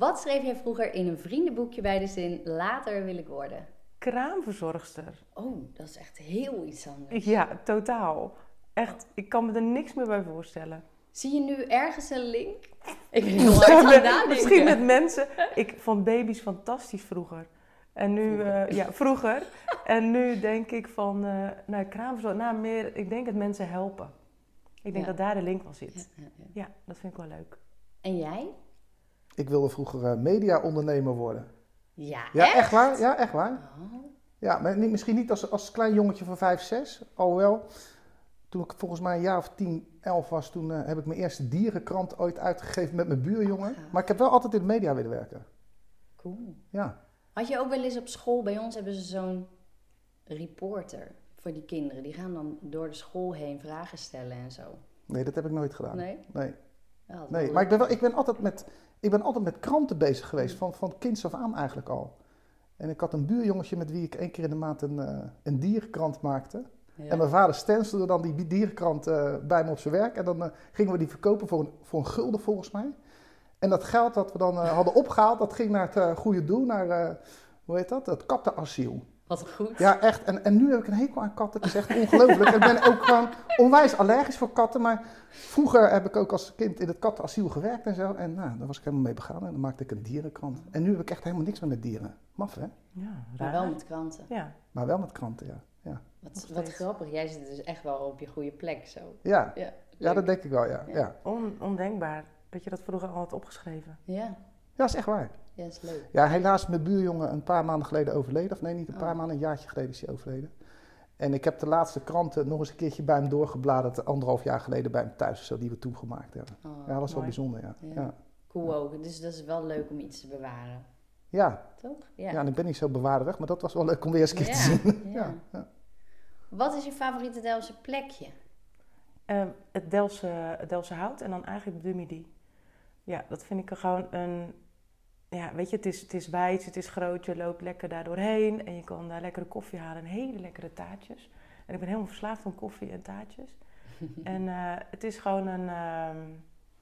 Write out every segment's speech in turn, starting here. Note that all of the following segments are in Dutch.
Wat schreef jij vroeger in een vriendenboekje bij de zin later wil ik worden? Kraamverzorgster. Oh, dat is echt heel iets anders. Ja, totaal. Echt, ik kan me er niks meer bij voorstellen. Zie je nu ergens een link? Ik ben heel hard aan het nadenken. Misschien met mensen. Ik vond baby's fantastisch vroeger. En nu, Vroeger. eh, ja, vroeger. en nu denk ik van, eh nou, kraamverzorg, nou meer, ik denk dat mensen helpen. Ik denk Ja. dat daar de link van zit. Ja, ja, ja. Ja, dat vind ik wel leuk. En jij? Ik wilde vroeger eh, media-ondernemer worden. Ja, Ja, echt? waar? Ja, echt waar. Oh. Ja, maar niet, misschien niet als, als klein jongetje van 5, 6. Alhoewel, toen ik volgens mij een jaar of 10, 11 was, toen eh, heb ik mijn eerste dierenkrant ooit uitgegeven met mijn buurjongen. Maar ik heb wel altijd in de media willen werken. Cool. Ja. Had je ook wel eens op school, bij ons hebben ze zo'n reporter voor die kinderen. Die gaan dan door de school heen vragen stellen en zo. Nee, dat heb ik nooit gedaan. Nee? Nee, Ja, is nee. maar ik ben, wel, ik, ben altijd met, ik ben altijd met kranten bezig geweest, van, van kinds af aan eigenlijk al. En ik had een buurjongetje met wie ik één keer in de maand een, eh, een dierenkrant maakte. Ja. En mijn vader stenselde dan die dierenkrant eh, bij me op zijn werk. En dan eh, gingen we die verkopen voor een, voor een gulden volgens mij. En dat geld dat we dan hadden opgehaald, dat ging naar het goede doel. Naar, hoe heet dat? Het kattenasiel. Wat goed. Ja, echt. En, en nu heb ik een hekel aan katten. Het is echt ongelooflijk. ik ben ook gewoon onwijs allergisch voor katten. Maar vroeger heb ik ook als kind in het kattenasiel gewerkt en zo. En nou, daar was ik helemaal mee begaan. En dan maakte ik een dierenkrant. En nu heb ik echt helemaal niks meer met dieren. Maf, hè? Ja, Maar raar. wel met kranten. Ja, Maar wel met kranten, ja. Ja, Wat, wat grappig. Jij zit dus echt wel op je goede plek zo. ja. Ja, dat denk ik wel, ja. Ja. Ja, On- ondenkbaar dat je dat vroeger al had opgeschreven. Ja, ja dat is echt waar. ja, is leuk. Ja, helaas is mijn buurjongen een paar maanden geleden overleden. Of nee, niet een paar Oh. maanden, een jaartje geleden is hij overleden. En ik heb de laatste kranten nog eens een keertje bij hem doorgebladerd. Anderhalf jaar geleden bij hem thuis, zo die we toen gemaakt hebben. Oh, Ja, dat was wel bijzonder, ja. Ja. Ja, Cool ook. Dus dat is wel leuk om iets te bewaren. ja. Toch? ja. en ik ben niet zo bewaarderig, maar dat was wel leuk om weer eens een keer te Ja, zien. ja. Ja, ja. Wat is je favoriete Delftse plekje? Ehm, het, Delftse, het Delftse hout en dan eigenlijk Dumidi. Ja, dat vind ik er gewoon een... Ja, weet je, het is, het is wijd, het is groot, je loopt lekker daar doorheen en je kan daar lekkere koffie halen en hele lekkere taartjes. En ik ben helemaal verslaafd aan koffie en taartjes. en eh, het is gewoon een... ehm,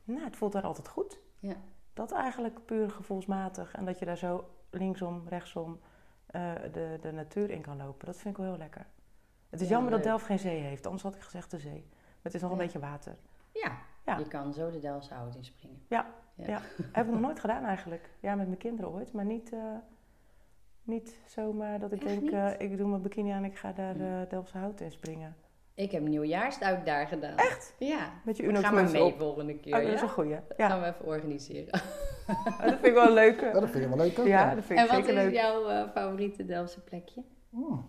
nou, het voelt daar altijd goed. Ja. Dat eigenlijk puur gevoelsmatig en dat je daar zo linksom, rechtsom eh, de, de natuur in kan lopen. Dat vind ik wel heel lekker. Het is Ja, jammer dat. Delft geen zee heeft, anders had ik gezegd de zee. Maar het is nog een Ja. beetje water. Ja. Ja. Je kan zo de Delftse hout inspringen. Ja, Ja. ja. heb ik nog nooit gedaan eigenlijk. Ja, met mijn kinderen ooit, maar niet, eh, niet zomaar dat ik Echt denk, eh, ik doe mijn bikini aan en ik ga daar eh Delftse hout in springen. Ik heb nieuwjaarsduik daar gedaan. Echt? Ja. Met je Uno Ga maar mee op. volgende keer. Oh, dat ja? is een goeie. Dat Ja, gaan we even organiseren. Oh, dat vind ik wel. Ja, dat vind je wel leuk? Ja, dat vind En ik wat zeker is leuk. jouw eh, favoriete Delftse plekje? Hmm.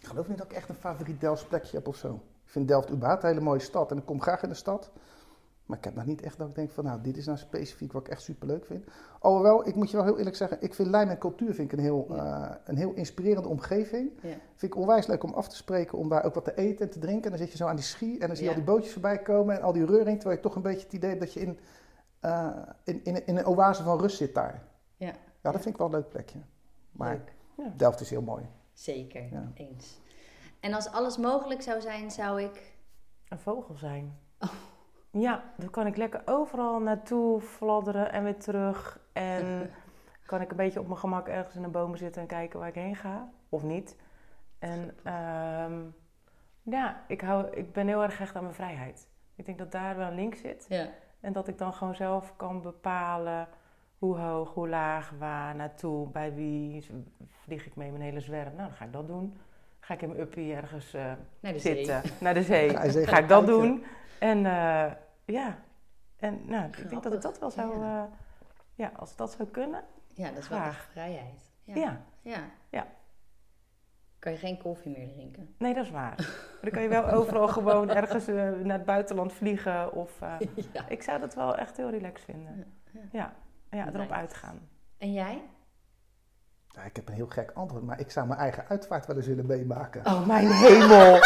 Ik geloof niet dat ik echt een favoriet Delfts plekje heb of zo. Ik vind Delft überhaupt een hele mooie stad en ik kom graag in de stad. Maar ik heb nog niet echt dat ik denk van, nou, dit is nou specifiek wat ik echt superleuk vind. Alhoewel, ik moet je wel heel eerlijk zeggen, ik vind lijm en cultuur vind ik een heel, eh, een heel inspirerende omgeving. Ja. Vind ik onwijs leuk om af te spreken, om daar ook wat te eten en te drinken. En dan zit je zo aan die schie en dan zie je Ja. al die bootjes voorbij komen en al die reuring. Terwijl je toch een beetje het idee hebt dat je in, eh, in, in, in een oase van rust zit daar. Ja. Ja, dat vind ik wel een leuk plekje. Maar Leuk. Delft is heel mooi. Zeker, Ja. eens. En als alles mogelijk zou zijn, zou ik... Een vogel zijn. Oh. Ja, dan kan ik lekker overal naartoe fladderen en weer terug. En kan ik een beetje op mijn gemak ergens in een boom zitten en kijken waar ik heen ga. Of niet. En ehm, ja, ik, hou, ik ben heel erg gehecht aan mijn vrijheid. Ik denk dat daar wel een link zit. Ja. En dat ik dan gewoon zelf kan bepalen hoe hoog, hoe laag, waar, naartoe, bij wie. Vlieg ik mee mijn hele zwerm? Nou, dan ga ik dat doen. Ga ik in mijn uppie ergens eh, Naar de zitten, zee. naar de zee. Ga ik dat doen. En eh, ja, en nou, ik denk dat ik dat wel zou... ja. eh, ja, als dat zou kunnen. Ja, dat is wel Graag. echt vrijheid. Ja. Ja. ja. Ja. Kan je geen koffie meer drinken? nee, dat is waar. Maar dan kan je wel overal gewoon ergens eh, naar het buitenland vliegen. Of, eh, ja. ik zou dat wel echt heel relaxed vinden. Ja, Ja, ja, erop uitgaan. En jij? Ja, ik heb een heel gek antwoord, maar ik zou mijn eigen uitvaart wel eens willen meemaken. Oh, mijn hemel.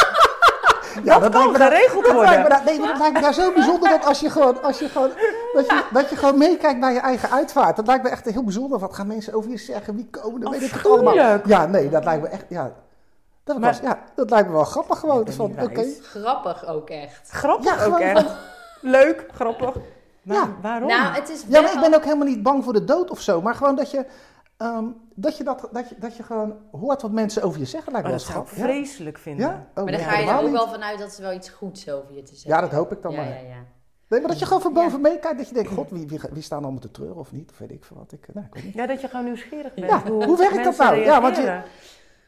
Ja, dat kan lijkt geregeld dat lijkt me worden. daar- nee, maar dat lijkt me daar zo bijzonder dat als je gewoon, als je gewoon, dat je, dat je gewoon meekijkt naar je eigen uitvaart. Dat lijkt me echt heel bijzonder. Wat gaan mensen over je zeggen? Wie komen? Dat weet ik het allemaal. Ja, nee, dat lijkt me echt, ja. Dat, Maar- was, ja, dat lijkt me wel grappig gewoon. Dus van. Grappig ook echt. Grappig Ja, ook gewoon echt. Leuk, grappig. Maar Ja. waarom? Nou, het is Ja, maar ik ben ook helemaal niet bang voor de dood of zo. Maar gewoon dat je, ehm, dat, je, dat, dat, je, dat je gewoon hoort wat mensen over je zeggen. Lijkt Oh, dat wel zou ik schattig. Ja? vreselijk vinden. Ja? Oh, Maar dan nee, ga je er ook niet. wel vanuit dat ze wel iets goeds over je te zeggen Ja, dat hoop ik dan ja, maar. Ja, ja. Nee, maar dat je gewoon van Ja. boven meekijkt. Dat je denkt, god, wie, wie, wie staan allemaal te treuren of niet? Of weet ik veel wat. Ik, nou, ik weet niet. Ja, dat je gewoon nieuwsgierig bent. Ja, hoe werkt dat nou? Ja, want je-.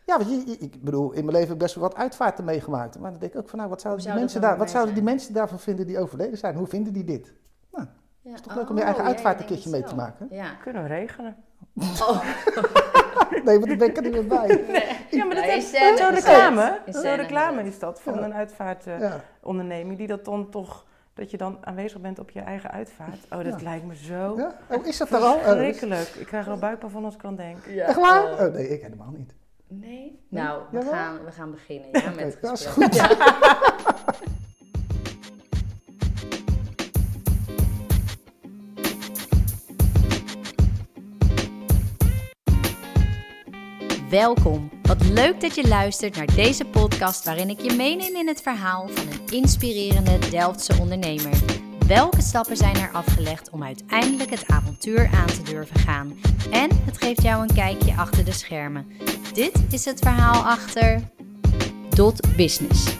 Ja, want je, je- ik bedoel, in mijn leven heb ik best wel wat uitvaarten meegemaakt. Maar dan denk ik ook van, nou, wat zouden, Hoe die, zou mensen, daar, dan wat zouden die mensen daarvan vinden die overleden zijn? Hoe vinden die dit? Ja. Het is toch leuk om je eigen Oh, uitvaart ja, een je keertje mee te maken. Ja. Kunnen we regelen. Oh, Nee, want ik ben ik er niet meer bij. Ja, maar dat Nee, is zo'n is reclame. het. Is Zo'n reclame is dat van Ja. een uitvaartonderneming. Ja. Die dat dan toch, dat je dan aanwezig bent op je eigen uitvaart. Oh, dat Ja. lijkt me zo Ja? Oh, is dat er al? Oh, is- verschrikkelijk. Ik krijg er al buikpijn van als ik aan denk. ja. Echt waar? eh, Oh, nee, ik helemaal niet. nee? Nou, we gaan, we gaan beginnen ja, met het dat is gesprek. goed. Welkom. Wat leuk dat je luistert naar deze podcast waarin ik je meeneem in het verhaal van een inspirerende Delftse ondernemer. Welke stappen zijn er afgelegd om uiteindelijk het avontuur aan te durven gaan? En het geeft jou een kijkje achter de schermen. Dit is het verhaal achter Dot Business.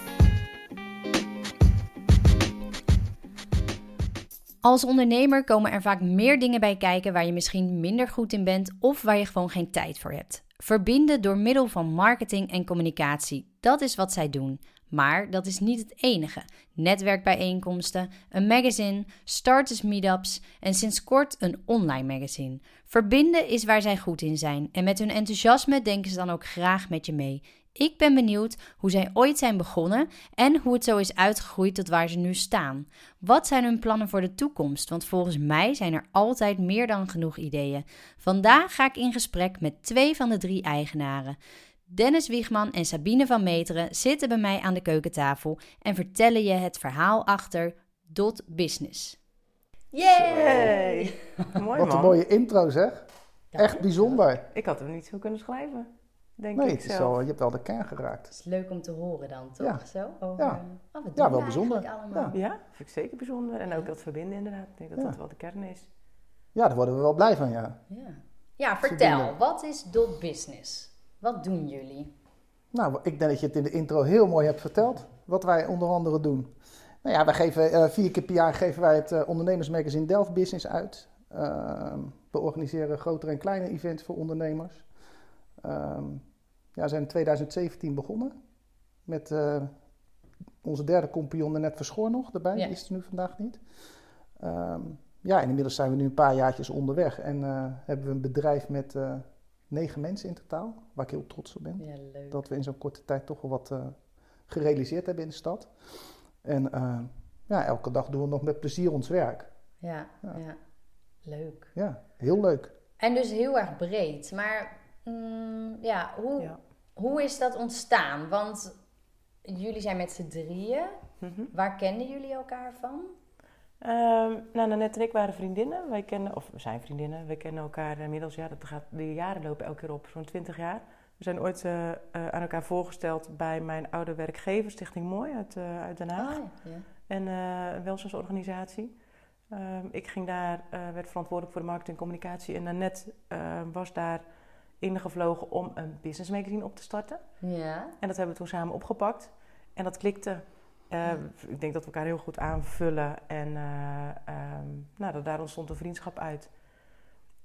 Als ondernemer komen er vaak meer dingen bij kijken waar je misschien minder goed in bent of waar je gewoon geen tijd voor hebt. Verbinden door middel van marketing en communicatie, dat is wat zij doen. Maar dat is niet het enige. Netwerkbijeenkomsten, een magazine, starters meetups en sinds kort een online magazine. Verbinden is waar zij goed in zijn en met hun enthousiasme denken ze dan ook graag met je mee. Ik ben benieuwd hoe zij ooit zijn begonnen en hoe het zo is uitgegroeid tot waar ze nu staan. Wat zijn hun plannen voor de toekomst? Want volgens mij zijn er altijd meer dan genoeg ideeën. Vandaag ga ik in gesprek met twee van de drie eigenaren. Dennis Wiegman en Sabine van Meteren zitten bij mij aan de keukentafel en vertellen je het verhaal achter Dot Business. Yay! Mooi Wat man. een mooie intro zeg. Echt bijzonder. Ik had hem niet zo kunnen schrijven, denk Nee, ik zelf. je hebt wel de kern geraakt. Het is leuk om te horen dan, toch? Ja. Zo? Over, Ja. Oh, wat doen Ja, we wel bijzonder. Ja, vind ik zeker bijzonder. En ook dat verbinden inderdaad. Ik denk dat Ja. dat wel de kern is. Ja, daar worden we wel blij van, ja. Ja, ja vertel. Wat is Dot Business? Wat doen jullie? Nou, ik denk dat je het in de intro heel mooi hebt verteld. Wat wij onder andere doen. Nou ja, wij geven eh, vier keer per jaar geven wij het eh, ondernemersmagazine Delft Business uit. Ehm, we organiseren grotere en kleine events voor ondernemers. Ehm, ja, we zijn in 2017 begonnen. Met eh, onze derde compagnon net Verschoor nog erbij. Ja. Die is er nu vandaag niet. Ehm, ja, en inmiddels zijn we nu een paar jaartjes onderweg. En eh, hebben we een bedrijf met eh, negen mensen in totaal. Waar ik heel trots op ben Ja, dat we in zo'n korte tijd toch wel wat gerealiseerd hebben in de stad. En ja, elke dag doen we nog met plezier ons werk. Ja, ja. Ja. leuk. Ja, heel leuk. En dus heel erg breed. Maar mm, ja, hoe, Ja. hoe is dat ontstaan? Want jullie zijn met z'n drieën. Mhm. Waar kenden jullie elkaar van? Ehm, nou, Nanette en ik waren vriendinnen. Wij kennen, of we zijn vriendinnen. We kennen elkaar inmiddels, ja, dat gaat, de jaren lopen elke keer op, zo'n 20 jaar. We zijn ooit eh, eh, aan elkaar voorgesteld bij mijn oude werkgever, Stichting Mooi uit, eh, uit Den Haag. Ah, ja. En een welzijnsorganisatie. Ehm, ik ging daar, werd verantwoordelijk voor de marketing en communicatie. En Nanette was daar ingevlogen om een business magazine op te starten. ja. En dat hebben we toen samen opgepakt. En dat klikte. Eh, Ik denk dat we elkaar heel goed aanvullen. En eh, ehm, nou, dat, daar ontstond een vriendschap uit.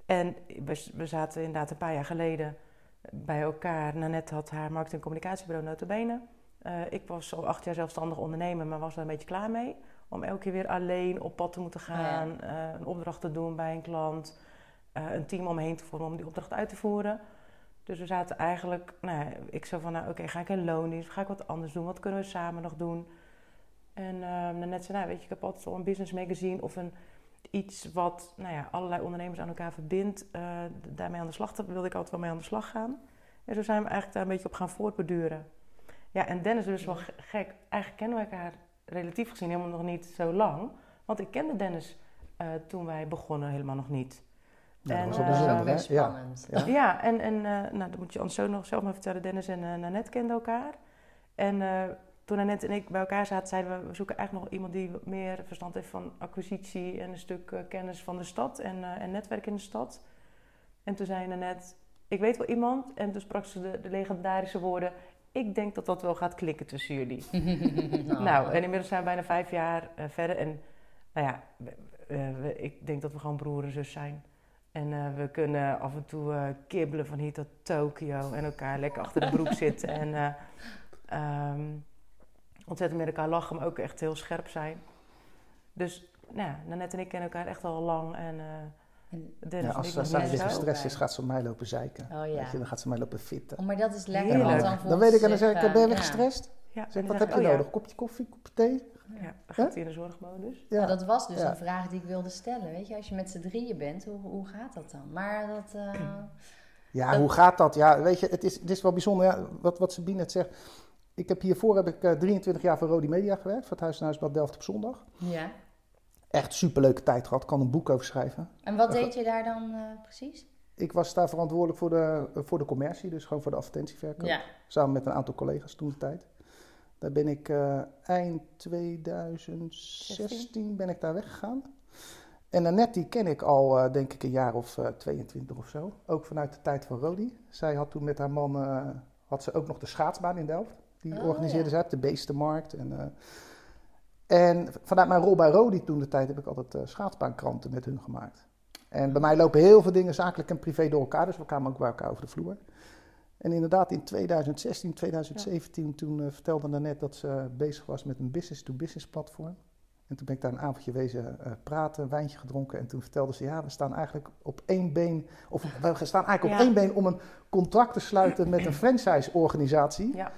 En we, we zaten inderdaad een paar jaar geleden bij elkaar. Nanette had haar marketing- en communicatiebureau notabene. Eh ik was al acht jaar zelfstandig ondernemer, maar was daar een beetje klaar mee. Om elke keer weer alleen op pad te moeten gaan. eh, een opdracht te doen bij een klant. Eh, een team om me heen te vormen om die opdracht uit te voeren. Dus we zaten eigenlijk, nou ik zo van, nou oké, ga ik in loondienst, ga ik wat anders doen, wat kunnen we samen nog doen? En uh, net zei, nou weet je, ik heb altijd al een business magazine of een, iets wat, nou ja, allerlei ondernemers aan elkaar verbindt. eh, daarmee aan de slag, wilde ik altijd wel mee aan de slag gaan. En zo zijn we eigenlijk daar een beetje op gaan voortbeduren. Ja, en Dennis is dus wel ge- gek. Eigenlijk kennen we elkaar relatief gezien helemaal nog niet zo lang. Want ik kende Dennis eh, toen wij begonnen helemaal nog niet. Ja, dat En, was wel eh, bijzonder, hè? Ja. Ja. Ja, en, en eh, nou, dat moet je anders zo nog zelf maar vertellen. Dennis en eh Nanette kenden elkaar. En eh, toen Annette en ik bij elkaar zaten, zeiden we, we zoeken eigenlijk nog iemand die meer verstand heeft van acquisitie en een stuk eh, kennis van de stad en, eh, en netwerk in de stad. En toen zei Annette, ik weet wel iemand. En toen sprak ze de, de legendarische woorden, ik denk dat dat wel gaat klikken tussen jullie. Nou, en inmiddels zijn we bijna vijf jaar eh, verder. En nou ja, we- we- we- ik denk dat we gewoon broer en zus zijn. En eh, we kunnen af en toe eh, kibbelen van hier tot Tokio en elkaar lekker achter de broek zitten. En eh, ehm, ontzettend met elkaar lachen, maar ook echt heel scherp zijn. Dus nou ja, Nanette en ik kennen elkaar echt al lang. En eh Ja, als zo. gestrest is, gaat ze op mij lopen zeiken. Oh ja. Weet je, dan gaat ze mij lopen fitten. Oh, maar dat is lekker. Dan, dan, weet ik en dan zeg ik, ben je weer gestrest? Ja, Zeg, wat heb je ik, oh ja, nodig? Kopje koffie, kopje thee? Ja, gaat hij in de zorgmodus. Ja. Dat was dus Ja. een vraag die ik wilde stellen. Weet je, als je met z'n drieën bent, hoe, hoe gaat dat dan? Maar dat... eh, Ja, Dat- hoe gaat dat? Ja, weet je, het is, het is wel bijzonder. Ja, wat, wat Sabine net zegt. Ik heb hiervoor heb ik eh, 23 jaar voor Rodi Media gewerkt, voor het Huis en Huisblad Delft op zondag. ja. Echt superleuke tijd gehad, kan een boek over schrijven. En wat deed je daar dan eh, precies? Ik was daar verantwoordelijk voor de, voor de commercie, dus gewoon voor de advertentieverkoop. Ja. Samen met een aantal collega's toen de tijd. Daar ben ik eh, eind 2016 ben ik daar weggegaan. En Annette die ken ik al eh, denk ik een jaar of eh, 22 of zo. Ook vanuit de tijd van Rodi. Zij had toen met haar man had ze ook nog de schaatsbaan in Delft. Die Oh, organiseerde ja. zij op de Beestenmarkt. En, en vanuit mijn rol bij Rodi toen de tijd heb ik altijd schaatsbaankranten met hun gemaakt. En bij mij lopen heel veel dingen zakelijk en privé door elkaar. Dus we kwamen ook bij elkaar over de vloer. En inderdaad, in 2016, 2017, toen eh, vertelde Nanette dat ze bezig was met een business-to-business platform. En toen ben ik daar een avondje wezen eh, praten, een wijntje gedronken. En toen vertelde ze, ja, we staan eigenlijk op één been, of we staan eigenlijk op één been om een contract te sluiten met een franchise-organisatie. Ja.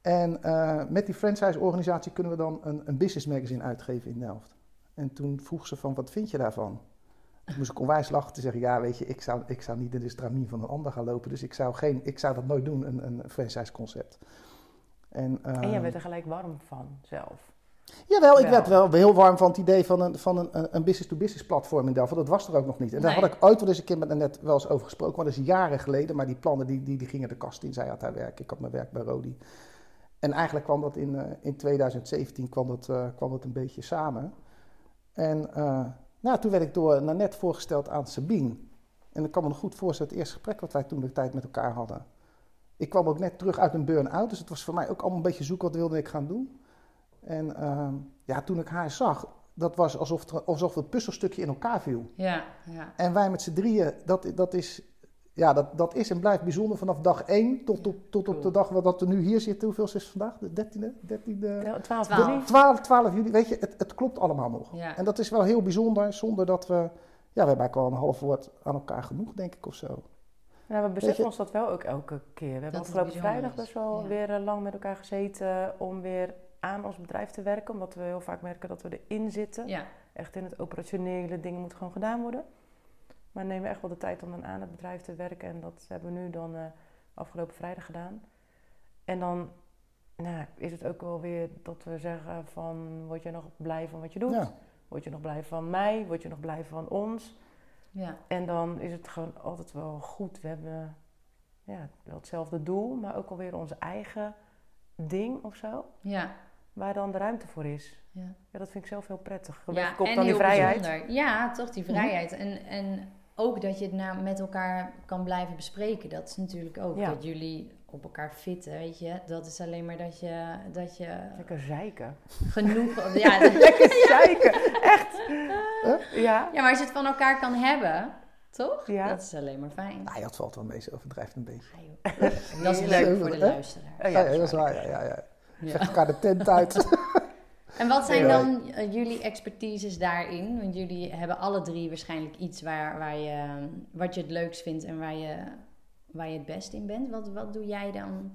En eh, met die franchise-organisatie kunnen we dan een, een business magazine uitgeven in Delft. En toen vroeg ze van, wat vind je daarvan? Toen moest ik onwijs lachen te zeggen, ja weet je, ik zou, ik zou niet in de stramien van een ander gaan lopen. Dus ik zou, geen, ik zou dat nooit doen, een, een franchise-concept. En, En ehm, jij werd er gelijk warm van zelf. Jawel, ik Wel. werd wel heel warm van het idee van een, van een, een business-to-business platform in Delft. Dat was er ook nog niet. En daar Nee. had ik ooit wel eens een keer met net wel eens over gesproken. Maar dat is jaren geleden. Maar die plannen die, die, die gingen de kast in. Zij had haar werk, ik had mijn werk bij Rodi. En eigenlijk kwam dat in, eh, in 2017 kwam dat, eh, kwam dat een beetje samen. En eh, nou, toen werd ik door Nanette voorgesteld aan Sabine. En ik kan me nog goed voorstellen, het eerste gesprek wat wij toen de tijd met elkaar hadden. Ik kwam ook net terug uit een burn-out, dus het was voor mij ook allemaal een beetje zoeken wat wilde ik gaan doen. En ehm, ja, toen ik haar zag, dat was alsof, er, alsof het puzzelstukje in elkaar viel. Ja, ja. En wij met z'n drieën, dat, dat, is, ja, dat, dat is en blijft bijzonder vanaf dag 1 tot, tot, tot op de dag dat we nu hier zitten. Hoeveel is het vandaag? De 13e? 13e? Ja, 12 Twaalf. juli. 12, 12 juli, weet je, het, het klopt allemaal nog. Ja. En dat is wel heel bijzonder, zonder dat we... Ja, we hebben eigenlijk wel een half woord aan elkaar genoeg, denk ik, of zo. Nou, we beseffen ons dat wel ook elke keer. We hebben afgelopen vrijdag best wel ja. weer eh, lang met elkaar gezeten om weer aan ons bedrijf te werken. Omdat we heel vaak merken dat we erin zitten. ja. Echt in het operationele, dingen moeten gewoon gedaan worden. Maar nemen we echt wel de tijd om dan aan het bedrijf te werken. En dat hebben we nu dan eh, afgelopen vrijdag gedaan. En dan nou, is het ook wel weer dat we zeggen van... Word je nog blij van wat je doet? Ja. Word je nog blij van mij? Word je nog blij van ons? ja. En dan is het gewoon altijd wel goed. We hebben ja, wel hetzelfde doel, maar ook alweer onze eigen ding of zo. ja. Waar dan de ruimte voor is. ja. Ja, dat vind ik zelf heel prettig. Ja, Ja, dan die vrijheid. bijzonder. Ja, toch die vrijheid. En, en ook dat je het nou met elkaar kan blijven bespreken. Dat is natuurlijk ook Ja. dat jullie op elkaar fitten, weet je. Dat is alleen maar dat je, dat je Lekker zeiken. genoeg... ja, Lekker zeiken, echt. Ja. ja, maar als je het van elkaar kan hebben, toch? Ja. Dat is alleen maar fijn. Nou, dat valt wel mee, ze overdrijft een beetje. Joh. Dat is leuk voor de luisteraar. Oh, Ja, dat is waar, ja, ja, ja. Ja. Vecht elkaar de tent uit. En wat zijn dan eh, jullie expertises daarin? Want jullie hebben alle drie waarschijnlijk iets waar, waar je, wat je het leukst vindt en waar je, waar je het best in bent. Wat, wat doe jij dan?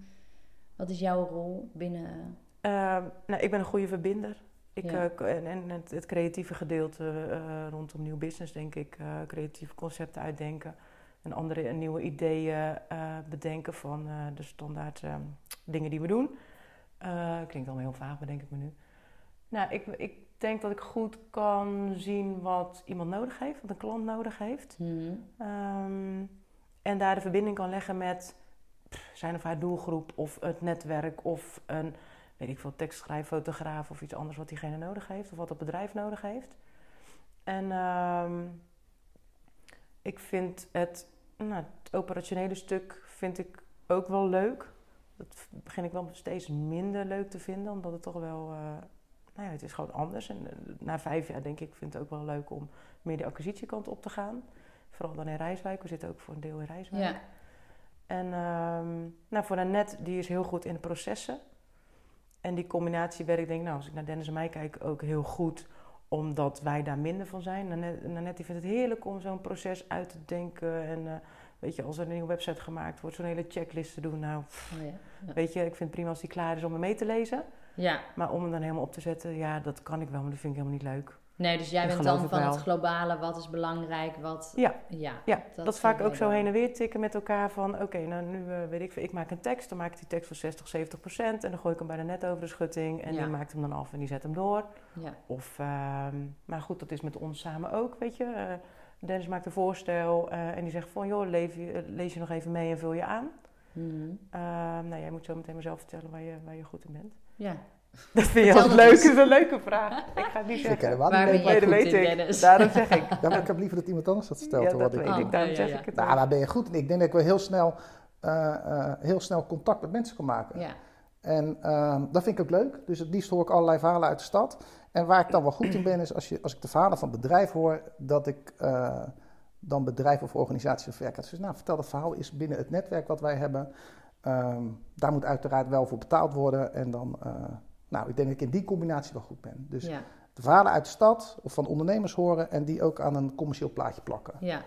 Wat is jouw rol binnen? Ehm, nou, ik ben een goede verbinder. Ik, Ja. eh, en en het, het creatieve gedeelte eh, rondom nieuw business, denk ik. creatieve concepten uitdenken. En andere en nieuwe ideeën bedenken van de standaard eh, dingen die we doen. Klinkt allemaal heel vaag, bedenk ik me nu. Nou, ik, ik denk dat ik goed kan zien wat iemand nodig heeft, wat een klant nodig heeft. Ehm, en daar de verbinding kan leggen met zijn of haar doelgroep of het netwerk of een weet ik veel, tekstschrijf, fotograaf of iets anders wat diegene nodig heeft. Of wat het bedrijf nodig heeft. En ehm, ik vind het, nou, het operationele stuk vind ik ook wel leuk. Dat begin ik wel steeds minder leuk te vinden, omdat het toch wel... eh, nou ja, het is gewoon anders. En eh, na vijf jaar denk ik, vind het ook wel leuk om meer de acquisitiekant op te gaan. Vooral dan in Rijswijk. We zitten ook voor een deel in Rijswijk. Ja. En ehm, nou, voor Annette, die is heel goed in de processen. En die combinatie werkt, denk ik, nou, als ik naar Dennis en mij kijk, ook heel goed. Omdat wij daar minder van zijn. Nanette, Nanette die vindt het heerlijk om zo'n proces uit te denken. En eh, weet je, als er een nieuwe website gemaakt wordt, zo'n hele checklist te doen. Nou, Oh, ja. Ja. weet je, ik vind het prima als die klaar is om hem mee te lezen. Ja. Maar om hem dan helemaal op te zetten, ja, dat kan ik wel, maar dat vind ik helemaal niet leuk. Nee, dus jij Dat bent dan van wel. het globale, wat is belangrijk, wat... Ja. Ja, Ja, dat, is vaak ook zo heen en weer tikken met elkaar van... oké, nou nu eh, weet ik veel, ik maak een tekst, dan maak ik die tekst voor 60, 70 procent... en dan gooi ik hem bijna net over de schutting en Ja. die maakt hem dan af en die zet hem door. Ja, Of, ehm, maar goed, dat is met ons samen ook, weet je. Eh, Dennis maakt een voorstel eh, en die zegt van... joh, leef je, lees je nog even mee en vul je aan. Mhm. Ehm, nou, jij moet zo meteen maar zelf vertellen waar je, waar je goed in bent. Ja. Dat vind je altijd leuk, dat is een leuke vraag. Ik ga het niet zeggen. Waar ben Nee, goed dat in, weet ik. Dennis? Daarom zeg ik. Ja, maar ik heb liever dat iemand anders dat stelt Ja, dan dat wat ik weet ik, daarom zeg ja, ik het Nou, daar ben je goed in. Ik denk dat ik wel heel snel, eh, eh, heel snel contact met mensen kan maken. Ja, En ehm, dat vind ik ook leuk. Dus het liefst hoor ik allerlei verhalen uit de stad. En waar ik dan wel goed in ben, is als, je, als ik de verhalen van bedrijf hoor, dat ik eh, dan bedrijven of organisaties verwerk. Dus nou, vertel dat verhaal is binnen het netwerk wat wij hebben. Ehm, daar moet uiteraard wel voor betaald worden. En dan, eh, nou, ik denk dat ik in die combinatie wel goed ben. Dus ja, de verhalen uit de stad of van ondernemers horen en die ook aan een commercieel plaatje plakken. ja,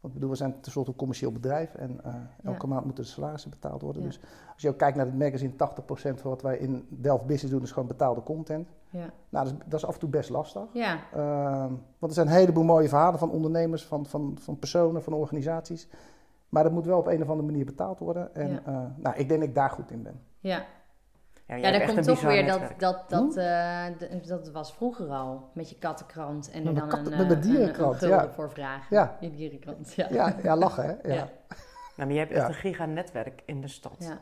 Want ik bedoel, we zijn tenslotte een commercieel bedrijf en eh, elke maand moeten de salarissen betaald worden. Ja. Dus als je ook kijkt naar het magazine, 80% van wat wij in Delft Business doen is gewoon betaalde content. ja, Nou, dat is, dat is af en toe best lastig. ja, Ehm, want er zijn een heleboel mooie verhalen van ondernemers, van, van, van personen, van organisaties. Maar dat moet wel op een of andere manier betaald worden. En Ja. eh, nou, ik denk dat ik daar goed in ben. ja. Ja, daar komt een toch weer dat, dat, dat, eh, d- dat was vroeger al, met je kattenkrant en Met dan mijn een, eh, met een- dierenkrant, een gulden ja. voor vragen. Ja. Je dierenkrant, ja. Ja, ja lachen hè? Ja. Ja. Nou, maar je hebt echt Ja. een giganetwerk in de stad. Ja.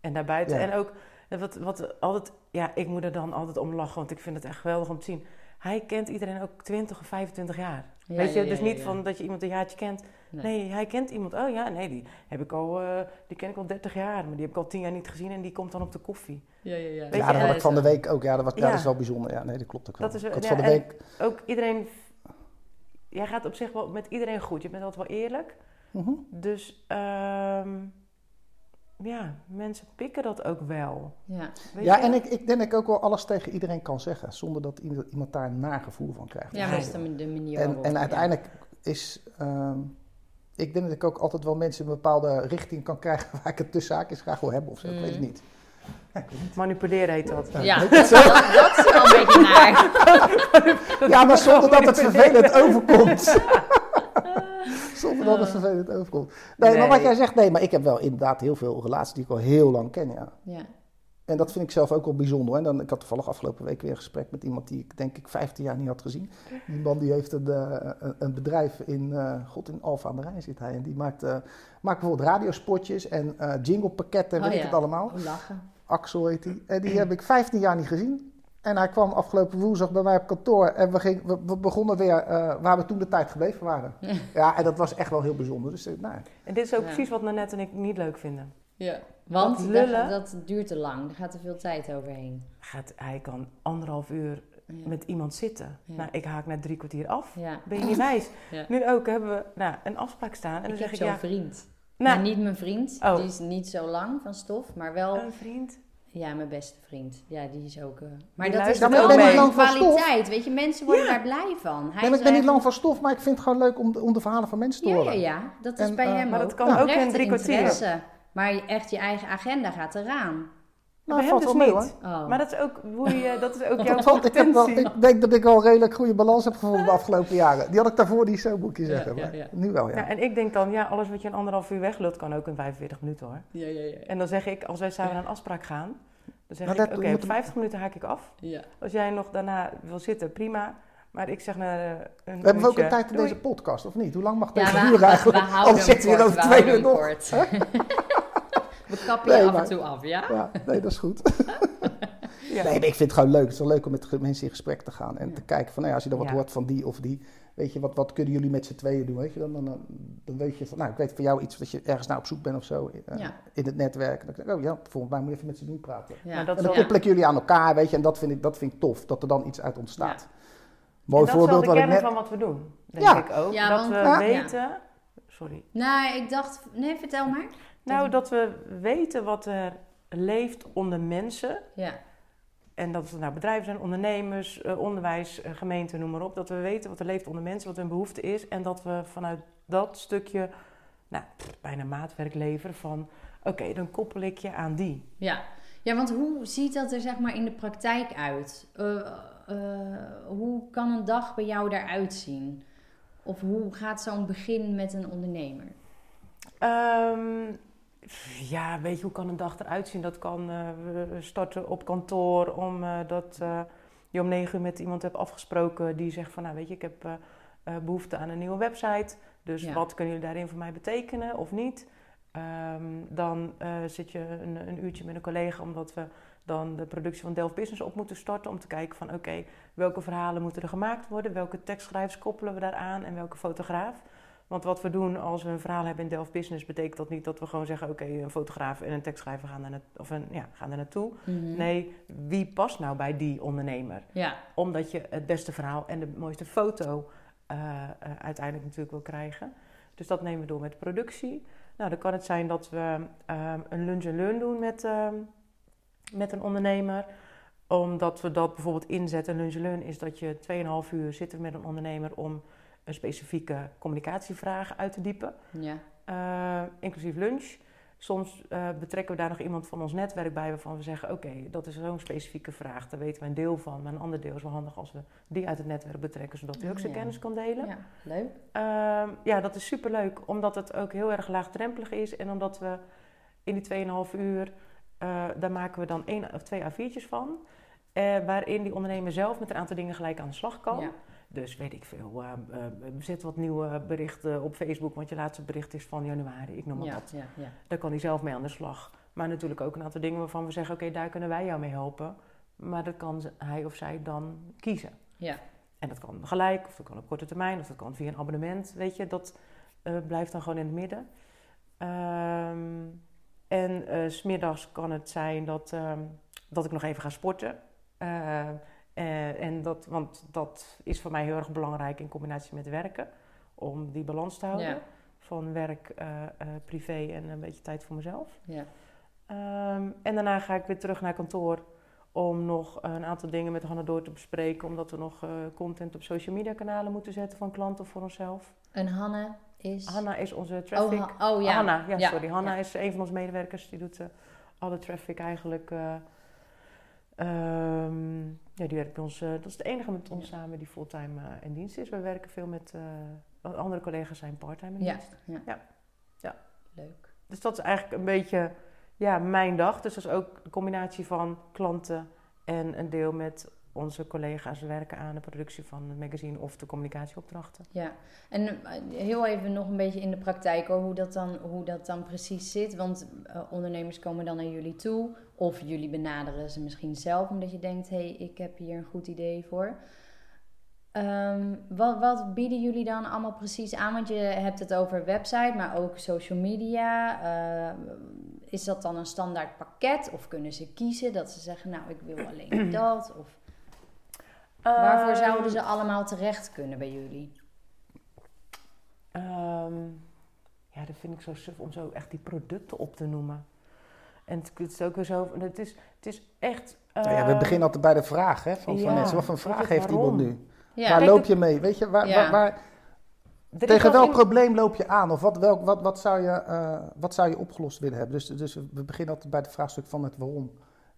En daarbuiten. Ja. En ook, wat, wat altijd, ja, ik moet er dan altijd om lachen, want ik vind het echt geweldig om te zien. Hij kent iedereen ook 20 of 25 jaar. Ja, Weet je, ja, ja, dus niet ja. van dat je iemand een jaartje kent. Nee. Nee. hij kent iemand. Oh ja, nee, die heb ik al, eh, die ken ik al 30 jaar, maar die heb ik al 10 jaar niet gezien en die komt dan op de koffie. Ja, ja, ja. Weet Ja, je, dat had ik van de week ook. Ja, dat, was, ja. Ja. dat is wel bijzonder. Ja, nee, dat klopt ook wel. Dat is, ik had ja, van de week... Ook iedereen, jij gaat op zich wel met iedereen goed. Je bent altijd wel eerlijk. Mhm. Dus ehm, ja, mensen pikken dat ook wel. Ja, Weet Ja, je? en ik, ik denk dat ik ook wel alles tegen iedereen kan zeggen, zonder dat iemand daar een nagevoel van krijgt. ja maar dat is de, manier en, waarop. en ja. uiteindelijk is, ehm, ik denk dat ik ook altijd wel mensen in een bepaalde richting kan krijgen waar ik het tussen haakjes graag wil hebben of zo. Ik weet het Mm. niet. Manipuleren heet dat. Ja, dat, dat, dat is wel een beetje naar. Ja, maar zonder dat het vervelend overkomt. zonder dat het vervelend overkomt. Nee, maar wat Nee. jij zegt, nee, maar ik heb wel inderdaad heel veel relaties die ik al heel lang ken, ja. Ja, En dat vind ik zelf ook wel bijzonder. En dan, ik had toevallig afgelopen week weer een gesprek met iemand die ik denk ik 15 jaar niet had gezien. Die man die heeft een, eh, een, een bedrijf in, eh, god in Alphen aan de Rijn zit hij. En die maakt, eh, maakt bijvoorbeeld radiospotjes en eh jinglepakketten en Oh weet ja. ik het allemaal. oh, lachen. Axel heet die. En die heb ik 15 jaar niet gezien. En hij kwam afgelopen woensdag bij mij op kantoor en we, ging, we, we begonnen weer eh, waar we toen de tijd gebleven waren. Ja, en dat was echt wel heel bijzonder. Dus nou, En dit is ook Ja. precies wat Nanette en ik niet leuk vinden. Ja. Want Dat dat, lullen. dat duurt te lang, er gaat te veel tijd overheen. Gaat, hij kan anderhalf uur Ja. met iemand zitten. Ja. Nou, ik haak na drie kwartier af. Ja. Ben je niet wijs? Ja. Nu ook hebben we nou, een afspraak staan. En dan ik zeg heb ik zo'n ja. vriend. Nou, maar niet mijn vriend, Oh. die is niet zo lang van stof, maar wel een vriend. Ja, mijn beste vriend. Ja, die is ook. eh, Maar Die dat is wel een Ik ben niet lang van kwaliteit. Weet je, mensen worden daar blij van. Hij ik ben niet lang van stof, maar ik vind het gewoon leuk om de, om de verhalen van mensen te Ja, horen. ja, ja. Dat is En, bij eh, hem maar ook. dat kan ook in drie kwartier. Maar echt je eigen agenda gaat eraan. Nou, Bij hem valt dus wel mee niet. hoor. Oh. Maar dat is ook, hoe je, dat is ook jouw Dat ik, competentie. ik denk dat ik wel een redelijk goede balans heb gevonden de afgelopen jaren. Die had ik daarvoor niet zo, moet ik je Ja, zeggen. ja, maar ja. Nu wel, ja. Ja, en ik denk dan, ja, alles wat je in anderhalf uur weglult kan ook in 45 minuten hoor. Ja, ja, ja. En dan zeg ik, als wij samen naar een afspraak gaan, dan zeg Maar ik, dat- oké, op moet- 50 minuten haak ik af. ja. Als jij nog daarna wil zitten, prima. Maar ik zeg naar een We hebben we ook een tijd in deze podcast, of niet? Hoe lang mag Ja, deze we, eigenlijk? we houden Anders hem zitten we over We twee uur nog. we kappen Nee, je af maar- en toe af, ja? Ja, nee, dat is goed. Ja. Nee, ik vind het gewoon leuk. Het is wel leuk om met mensen in gesprek te gaan. En Ja. te kijken van, nou ja, als je dan wat Ja. hoort van die of die. Weet je, wat, wat kunnen jullie met z'n tweeën doen? Weet je, dan, dan, dan, dan weet je van, nou, ik weet van jou iets dat je ergens naar op zoek bent of zo. eh, Ja. In het netwerk. En dan denk ik, oh ja, volgens mij moet je even met ze doen praten. Ja. Maar dat En dan Ja. koppel ik jullie aan elkaar, weet je. En dat vind ik, dat vind ik tof, dat er dan iets uit ontstaat. Mooi en dat is wel voorbeeld de kern net... van wat we doen, denk Ja. ik ook. Ja, dat want- we Ja. weten... Sorry. Nou, ik dacht... Nee, vertel maar. Nou, dat we weten wat er leeft onder mensen. Ja. En dat het nou bedrijven zijn, ondernemers, eh, onderwijs, eh, gemeenten, noem maar op. Dat we weten wat er leeft onder mensen, wat hun behoefte is. En dat we vanuit dat stukje nou, pff, bijna maatwerk leveren van... Oké, dan koppel ik je aan die. Ja. ja, want hoe ziet dat er zeg maar in de praktijk uit? Eh, hoe kan een dag bij jou eruit zien? Of hoe gaat zo'n begin met een ondernemer? Ehm, ja, weet je, hoe kan een dag eruit zien? Dat kan, eh, we starten op kantoor omdat eh je om negen uur met iemand hebt afgesproken die zegt van, nou weet je, ik heb eh, eh, behoefte aan een nieuwe website. Dus Ja. wat kunnen jullie daarin voor mij betekenen of niet? Ehm, dan eh, zit je een, een uurtje met een collega omdat we dan de productie van Delft Business op moeten starten. Om te kijken van oké, welke verhalen moeten er gemaakt worden? Welke tekstschrijvers koppelen we daaraan en welke fotograaf? Want wat we doen als we een verhaal hebben in Delft Business, betekent dat niet dat we gewoon zeggen: oké, een fotograaf en een tekstschrijver gaan daar, na- of een, ja, gaan daar naartoe. Mhm. Nee, wie past nou bij die ondernemer? Ja, Omdat je het beste verhaal en de mooiste foto eh, eh, uiteindelijk natuurlijk wil krijgen. Dus dat nemen we door met productie. Nou, dan kan het zijn dat we ehm, een lunch en learn doen met, ehm, met een ondernemer. Omdat we dat bijvoorbeeld inzetten. Lunch learn is dat je 2,5 uur zitten met een ondernemer om een specifieke communicatievraag uit te diepen. ja. Eh, inclusief lunch. Soms eh, betrekken we daar nog iemand van ons netwerk bij waarvan we zeggen: Oké, dat is zo'n specifieke vraag, daar weten we een deel van. Maar een ander deel is wel handig als we die uit het netwerk betrekken, zodat hij ook zijn ja. kennis kan delen. ja. leuk. Ehm, ja, dat is superleuk, omdat het ook heel erg laagdrempelig is. En omdat we in die 2,5 uur, eh, daar maken we dan één of twee A4'tjes van. eh, waarin die ondernemer zelf met een aantal dingen gelijk aan de slag kan. Ja. Dus weet ik veel, eh, eh, zet wat nieuwe berichten op Facebook, want je laatste bericht is van januari, ik noem maar Ja, wat. ja, ja. Daar kan hij zelf mee aan de slag. Maar natuurlijk ook een aantal dingen waarvan we zeggen, oké, daar kunnen wij jou mee helpen. Maar dat kan hij of zij dan kiezen. Ja. En dat kan gelijk, of dat kan op korte termijn, of dat kan via een abonnement. Weet je, dat blijft dan gewoon in het midden. Ehm, en s smiddags kan het zijn dat, ehm, dat ik nog even ga sporten. Eh, eh, en dat, want dat is voor mij heel erg belangrijk in combinatie met werken. Om die balans te houden. Ja. Van werk, privé en een beetje tijd voor mezelf. Ja. Ehm, en daarna ga ik weer terug naar kantoor om nog een aantal dingen met Hanna door te bespreken. Omdat we nog content op social media kanalen moeten zetten van klanten voor onszelf. En Hanne is... Hanna is onze traffic. Oh, Ha- oh ja. Hanna, ja, Ja, sorry. Hanna ja. is een van onze medewerkers. Die doet eh, alle traffic eigenlijk. eh, ehm, ja, die werkt bij ons. eh, dat is de enige met ons samen die fulltime in dienst is. We werken veel met andere collega's zijn parttime in Ja. dienst. ja. Ja. Ja. Leuk. Dus dat is eigenlijk een beetje ja, mijn dag. Dus dat is ook de combinatie van klanten en een deel met onze collega's werken aan de productie van het magazine of de communicatieopdrachten. Ja, en eh, heel even nog een beetje in de praktijk hoor, hoe dat dan, hoe dat dan precies zit. Want eh, ondernemers komen dan naar jullie toe, of jullie benaderen ze misschien zelf omdat je denkt: hé, hey, ik heb hier een goed idee voor. Ehm, wat, wat bieden jullie dan allemaal precies aan? Want je hebt het over website, maar ook social media. Eh, is dat dan een standaard pakket? Of kunnen ze kiezen dat ze zeggen: Nou, ik wil alleen dat? Of waarvoor Ehm, zouden ze allemaal terecht kunnen bij jullie? Ehm, ja, dat vind ik zo suf om zo echt die producten op te noemen. En het, het is ook weer zo, het is, het is echt... Nou ja, we beginnen altijd bij de vraag hè, van, van ja, mensen. Wat voor vraag heeft iemand nu? Ja, waar Kijk, loop je mee? Weet je, waar, Ja. waar, waar- tegen wel welk probleem loop je aan? Of wat, welk, wat, wat, zou je, eh, wat zou je opgelost willen hebben? Dus, dus we beginnen altijd bij het vraagstuk van het waarom.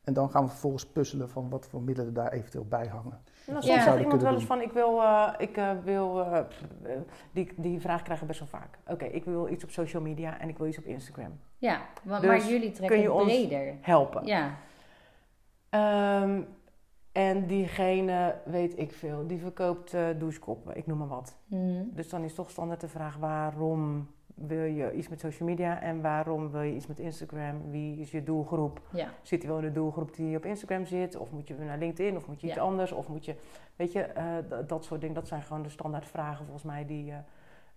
En dan gaan we vervolgens puzzelen van wat voor middelen daar eventueel bij hangen. Nou, soms Ja. zegt iemand wel eens van, ik wil, eh, ik eh, wil eh, die, die vraag krijgen we best wel vaak. Oké, ik wil iets op social media en ik wil iets op Instagram. Ja, wa- Dus maar jullie trekken kun je ons- breder. Helpen. Ja, Ehm, en diegene, weet ik veel, die verkoopt eh douchekoppen, ik noem maar wat. Mhm. Dus dan is toch standaard de vraag, waarom wil je iets met social media en waarom wil je iets met Instagram? Wie is je doelgroep? Ja, Zit je wel in de doelgroep die op Instagram zit? Of moet je naar LinkedIn? Of moet je iets Ja. anders? Of moet je, weet je, eh, dat soort dingen. Dat zijn gewoon de standaard vragen volgens mij die, eh,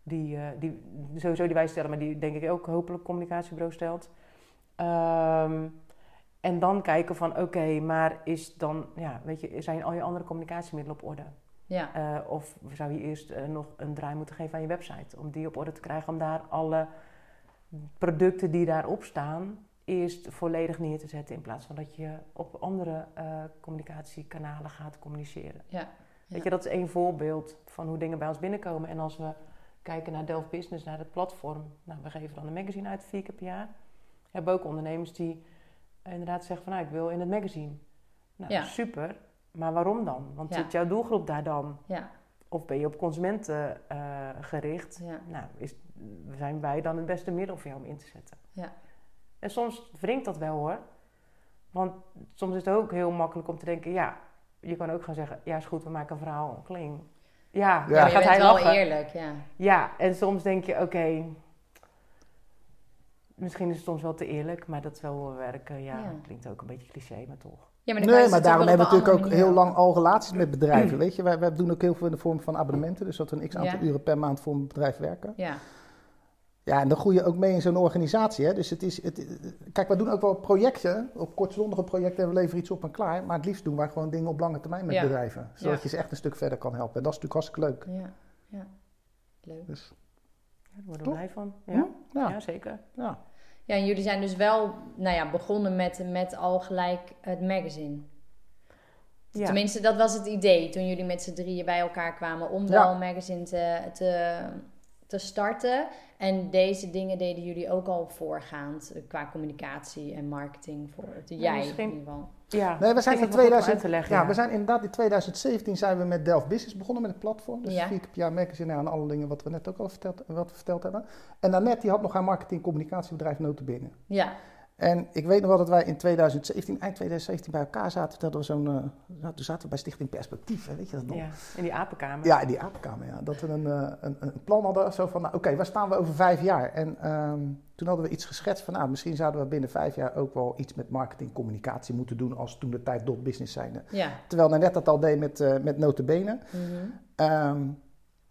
die, eh, die sowieso die wij stellen, maar die denk ik ook hopelijk communicatiebureau stelt. Ehm, en dan kijken van, oké, maar is dan, ja, weet je, zijn al je andere communicatiemiddelen op orde? Ja, Eh, of zou je eerst eh, nog een draai moeten geven aan je website om die op orde te krijgen, om daar alle producten die daarop staan eerst volledig neer te zetten in plaats van dat je op andere eh, communicatiekanalen gaat communiceren. ja. Weet je, dat is één voorbeeld van hoe dingen bij ons binnenkomen. En als we kijken naar Delft Business, naar het platform, nou, we geven dan een magazine uit vier keer per jaar. We hebben ook ondernemers die inderdaad zeggen van, nou, ik wil in het magazine. Nou, Ja. super. Maar waarom dan? Want Ja. zit jouw doelgroep daar dan? ja, Of ben je op consumenten eh, gericht? ja. Nou, is, zijn wij dan het beste middel voor jou om in te zetten? Ja. En soms wringt dat wel hoor. Want soms is het ook heel makkelijk om te denken, ja, je kan ook gaan zeggen, ja is goed, we maken een verhaal, kling. Ja, Ja. dan Maar je gaat bent hij wel lachen. eerlijk, ja. Ja, en soms denk je, oké, misschien is het soms wel te eerlijk, maar dat is wel hoe we werken. Ja, Ja. klinkt ook een beetje cliché, maar toch. Ja maar Nee, maar daarom hebben we natuurlijk ook heel lang al relaties met bedrijven. Weet je, wij, wij doen ook heel veel in de vorm van abonnementen. Dus dat we een x aantal Ja. uren per maand voor een bedrijf werken. Ja, Ja, en dan groei je ook mee in zo'n organisatie. Hè? Dus het is, het, kijk, wij doen ook wel projecten, op kortzondige projecten en we leveren iets op en klaar. Maar het liefst doen wij gewoon dingen op lange termijn met Ja. bedrijven. Zodat Ja. je ze echt een stuk verder kan helpen. En dat is natuurlijk hartstikke leuk. ja, ja. Leuk. Dus, Ja, daar worden we blij van. hm? Ja, Ja, ja zeker. ja. Ja, en jullie zijn dus wel nou ja, begonnen met, met al gelijk het magazine. Ja. Tenminste, dat was het idee toen jullie met z'n drieën bij elkaar kwamen om Ja. wel een magazine te, te, te starten. En deze dingen deden jullie ook al voorgaand qua communicatie en marketing voor de Ja, jij misschien- in ieder geval. Ja, Nee, we zijn in nog wel goed om 2000 uit te leggen, Ja, we zijn inderdaad in 2017 zijn we met Delft Business begonnen met het platform. Dus Ja. vier keer per jaar magazine en alle dingen wat we net ook al verteld, wat we verteld hebben. En Annette die had nog haar marketing communicatiebedrijf Notabene. Ja, En ik weet nog wel dat wij in 2017, eind 2017 bij elkaar zaten. Dat we zo'n, eh, nou, toen zaten we bij Stichting Perspectief, hè, weet je dat nog? Ja, in die apenkamer. Ja, in die apenkamer, ja. Dat we een, eh, een, een plan hadden, zo van, nou, oké, waar staan we over vijf jaar? En ehm, toen hadden we iets geschetst van, nou, misschien zouden we binnen vijf jaar ook wel iets met marketing, communicatie moeten doen als toen de tijd dot business zijnde. ja. Terwijl Nanette dat al deed met, eh met notabene. Mhm. Ehm,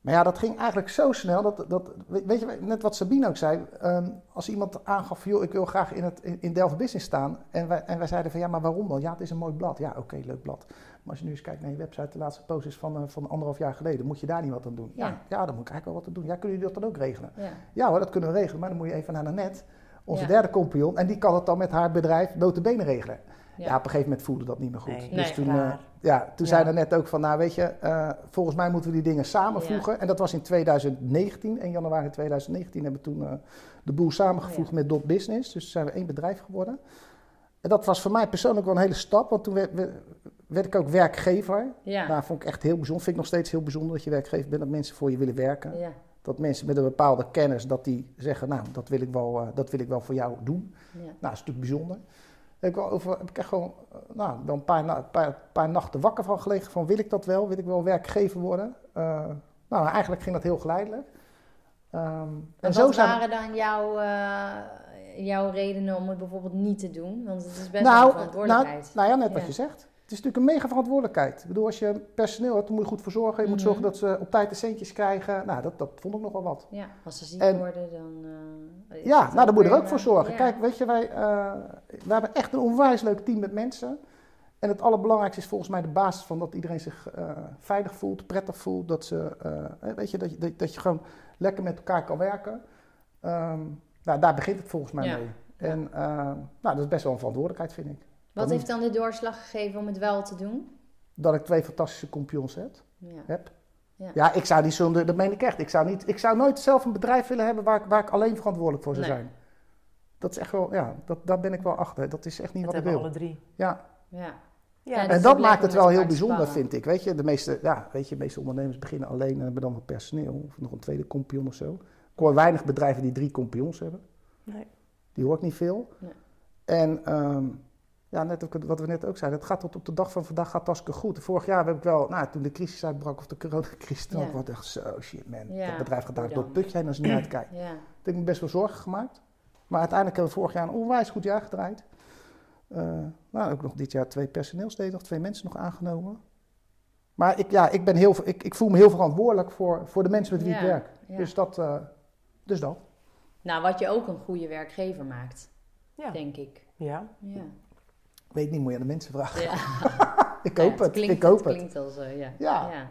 maar ja, dat ging eigenlijk zo snel. Dat, dat, weet je, net wat Sabine ook zei. ehm, als iemand aangaf, joh, ik wil graag in, het, in, Delft Business staan. En wij, en wij zeiden van, ja, maar waarom dan? Ja, het is een mooi blad. Ja, oké, leuk blad. Maar als je nu eens kijkt naar je website, de laatste post is van, eh, van anderhalf jaar geleden. Moet je daar niet wat aan doen? Ja, Ja. ja. dan moet ik eigenlijk wel wat aan doen. Ja, kunnen jullie dat dan ook regelen? ja. Ja hoor, dat kunnen we regelen. Maar dan moet je even naar Nanette, onze Ja. derde compagnon. En die kan het dan met haar bedrijf notabene regelen. Ja. Ja. op een gegeven moment voelde dat niet meer goed. Nee, dus Nee. toen, eh, raar. ja, toen Ja. zei net ook van, nou weet je, eh, volgens mij moeten we die dingen samenvoegen. En dat was in 2019, 1 januari 2019 hebben we toen eh, de boel samengevoegd Ja. met Dot Business. Dus zijn we één bedrijf geworden. En dat was voor mij persoonlijk wel een hele stap, want toen werd, ik ook werkgever. Ja. Nou, vond ik echt heel bijzonder. Vind ik nog steeds heel bijzonder dat je werkgever bent, dat mensen voor je willen werken. ja. Dat mensen met een bepaalde kennis, dat die zeggen, nou, dat wil ik wel, eh, dat wil ik wel voor jou doen. ja. Nou, dat is natuurlijk bijzonder. Heb ik, wel over, heb ik echt gewoon eh, nou, wel een paar, na- paar, paar nachten wakker van gelegen. Van wil ik dat wel? Wil ik wel werkgever worden? Eh, nou, eigenlijk ging dat heel geleidelijk. Ehm, En en wat zo zijn waren dan jouw, eh, jouw redenen om het bijvoorbeeld niet te doen? Want het is best wel een nou, nou, verantwoordelijkheid. nou ja, net wat Ja. je zegt. Het is natuurlijk een mega verantwoordelijkheid. Ik bedoel, als je personeel hebt, dan moet je goed voor zorgen. Je moet Mhm. zorgen dat ze op tijd de centjes krijgen. Nou, dat, dat vond ik nog wel wat. Ja, als ze ziek En- worden, dan... eh, Ja, nou, daar moet je er ook voor zorgen. ja. Kijk, weet je, wij, eh, wij hebben echt een onwijs leuk team met mensen. En het allerbelangrijkste is volgens mij de basis van dat iedereen zich eh, veilig voelt, prettig voelt. Dat, ze, weet je, dat, je, dat, dat je gewoon lekker met elkaar kan werken. Ehm, nou, daar begint het volgens mij Ja. mee. En nou, dat is best wel een verantwoordelijkheid, vind ik. Wat heeft dan de doorslag gegeven om het wel te doen? Dat ik twee fantastische kompions heb. Ja. heb. Ja. Ja. ik zou niet zonder, dat meen ik echt. Ik zou, niet, ik zou nooit zelf een bedrijf willen hebben waar, ik- waar ik alleen verantwoordelijk voor zou Nee. zijn. Dat is echt wel, ja, dat, daar ben ik wel achter. Dat is echt niet Dat wat ik hebben wil. alle drie. Ja, Ja. Ja, en dat maakt het wel heel bijzonder, vind ik. Weet je, de meeste, ja, weet je, de meeste ondernemers beginnen alleen en hebben dan wat personeel. Of nog een tweede kompion of zo. Ik hoor weinig bedrijven die drie kompions hebben. Nee. Die hoor ik niet veel. Nee. En ehm, ja, net ook wat we net ook zeiden. Het gaat tot op de dag van vandaag gaat hartstikke goed. Vorig jaar heb ik wel, nou, toen de crisis uitbrak of de coronacrisis, toen Ja. had ik wel echt zo shit man. Ja, dat bedrijf gaat daar door het putje heen als je niet uitkijkt. Ja. Ik heb me best wel zorgen gemaakt. Maar uiteindelijk hebben we vorig jaar een onwijs goed jaar gedraaid. Eh, nou, ook nog dit jaar twee personeelsleden, nog twee mensen nog aangenomen. Maar ik, ja, ik, ben heel, ik, ik voel me heel verantwoordelijk voor, voor de mensen met wie ik werk. ja. Dus, dat, eh, dus dat. Nou, wat je ook een goede werkgever maakt, Ja. denk ik. Ja. Ja. Weet niet, moet je aan de mensen vragen. Ja. Ik Ja, hoop het, Klinkt, ik hoop het klinkt al zo, ja. Ja.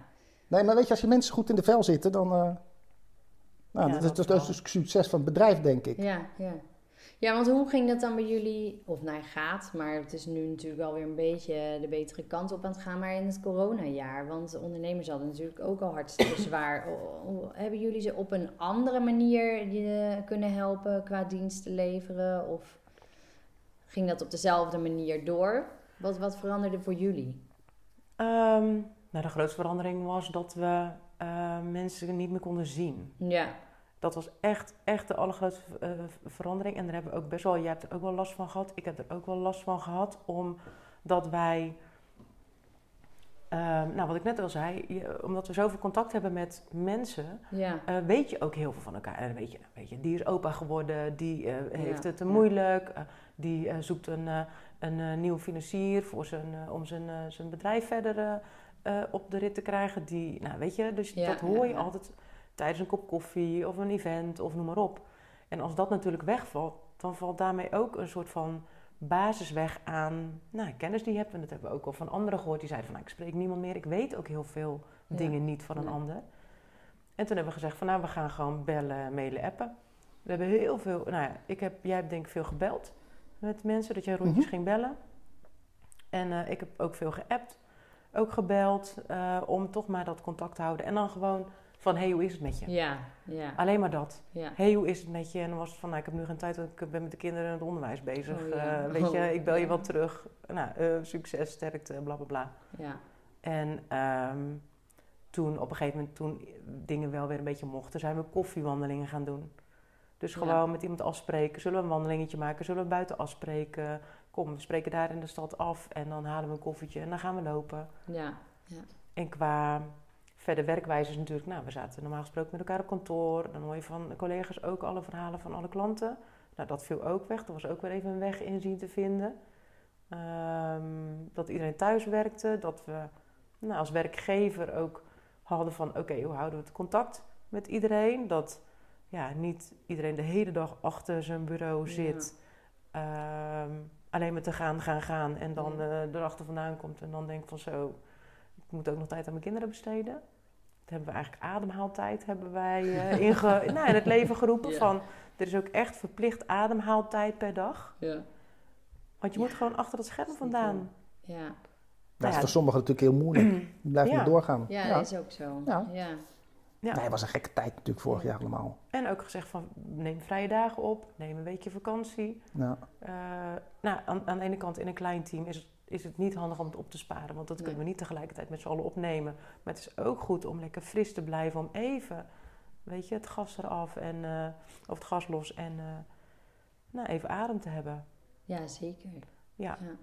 Nee, maar weet je, als je mensen goed in de vel zitten, dan... eh, nou, dat, is, dat dat, wel. is dus succes van het bedrijf, denk ik. Ja, ja. Ja, want hoe ging dat dan bij jullie? Of nou gaat, maar het is nu natuurlijk alweer een beetje de betere kant op aan het gaan. Maar in het coronajaar, want de ondernemers hadden natuurlijk ook al hartstikke zwaar. Hebben jullie ze op een andere manier je kunnen helpen qua diensten leveren? Of ging dat op dezelfde manier door? Wat, wat veranderde voor jullie? Ehm, nou, de grootste verandering was dat we eh, mensen niet meer konden zien. Ja, Dat was echt, echt de allergrootste eh, verandering. En daar hebben we ook best wel, jij hebt er ook wel last van gehad. Ik heb er ook wel last van gehad, omdat wij, ehm, nou wat ik net al zei, je- omdat we zoveel contact hebben met mensen, ja, eh, weet je ook heel veel van elkaar. En weet je, weet je die is opa geworden, die heeft Ja, het te moeilijk, die eh, zoekt een, eh, een eh, nieuwe financier voor zijn, om zijn, zijn bedrijf verder op de rit te krijgen. Die, nou weet je, dus Ja, dat hoor je ja. altijd tijdens een kop koffie of een event of noem maar op. En als dat natuurlijk wegvalt, dan valt daarmee ook een soort van basis weg aan nou, kennis die je hebt. En dat hebben we ook al van anderen gehoord. Die zeiden van, nou, ik spreek niemand meer. Ik weet ook heel veel Ja. dingen niet van een Nee. ander. En toen hebben we gezegd van, nou, we gaan gewoon bellen, mailen, appen. We hebben heel veel, nou ja, ik heb, jij hebt denk ik veel gebeld met mensen, dat jij rondjes Mhm. ging bellen. En eh, ik heb ook veel geappt, ook gebeld, eh, om toch maar dat contact te houden. En dan gewoon van, hey, hoe is het met je? ja, ja, Alleen maar dat. ja. hey, hoe is het met je? En dan was het van, nou, ik heb nu geen tijd, want ik ben met de kinderen in het onderwijs bezig. Oh, ja. Eh, weet je, Oh, ik bel je wel terug. Nou, eh, succes, sterkte, bla bla bla. ja. En ehm, toen, op een gegeven moment, toen dingen wel weer een beetje mochten, zijn we koffiewandelingen gaan doen. Dus Ja. gewoon met iemand afspreken. Zullen we een wandelingetje maken? Zullen we buiten afspreken? Kom, we spreken daar in de stad af en dan halen we een koffietje en dan gaan we lopen. ja. En qua verder werkwijze is natuurlijk, nou, we zaten normaal gesproken met elkaar op kantoor. Dan hoor je van de collega's ook alle verhalen van alle klanten. Nou, dat viel ook weg. Er was ook weer even een weg in zien te vinden. Ehm, dat iedereen thuis werkte. Dat we nou, als werkgever ook hadden van, oké, hoe houden we het contact met iedereen? Dat ja, niet iedereen de hele dag achter zijn bureau Ja. zit. Ehm, alleen maar te gaan, gaan, gaan. En dan Ja. eh, erachter vandaan komt en dan denkt van zo... Ik moet ook nog tijd aan mijn kinderen besteden. Dat hebben we eigenlijk ademhaaltijd hebben wij eh, inge, nou, in het leven geroepen. Ja. Van, er is ook echt verplicht ademhaaltijd per dag. ja. Want je moet gewoon achter het scherm vandaan. niet Ja, Dat Nou is voor sommigen natuurlijk heel moeilijk. Ja. maar doorgaan. ja, dat is ook zo. Ja. Ja. Ja. Nee, het was een gekke tijd natuurlijk vorig jaar allemaal. En ook gezegd van, neem vrije dagen op. Neem een weekje vakantie. Ja. Eh, nou, aan, aan de ene kant in een klein team is het, is het niet handig om het op te sparen. Want dat kunnen we niet tegelijkertijd met z'n allen opnemen. Maar het is ook goed om lekker fris te blijven. Om even, weet je, het gas eraf en, eh, of het gas los. En eh, nou, even adem te hebben. ja, zeker. Ja. Ja.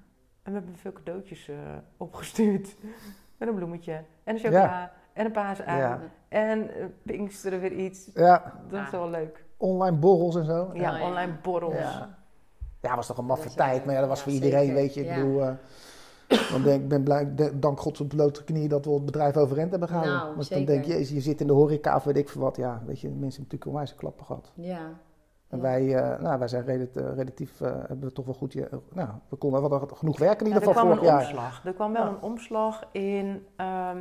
En we hebben veel cadeautjes eh, opgestuurd. Met een bloemetje. En een chocola. En een paasei. Ja. En uh, Pinksteren weer iets. ja, Dat is wel leuk. online borrels en zo. Ja, ja. online borrels. Ja. Ja, was toch een maffe tijd, maar ja, dat was ja, voor iedereen, zeker. weet je. Ik Ja. bedoel, eh, dan denk, ik ben blij, dank God op blote knieën dat we het bedrijf overeind hebben gehouden. Nou, Want dan denk je, je zit in de horeca of weet ik veel wat. Ja, weet je, mensen hebben natuurlijk onwijs klappen gehad. Ja. En Ja. wij, eh, nou, wij zijn relatief, eh, relatief eh, hebben we toch wel goed, nou, we konden wel genoeg werken in ieder er geval kwam vorig een jaar. omslag. Er kwam wel Ja. een omslag in. ehm,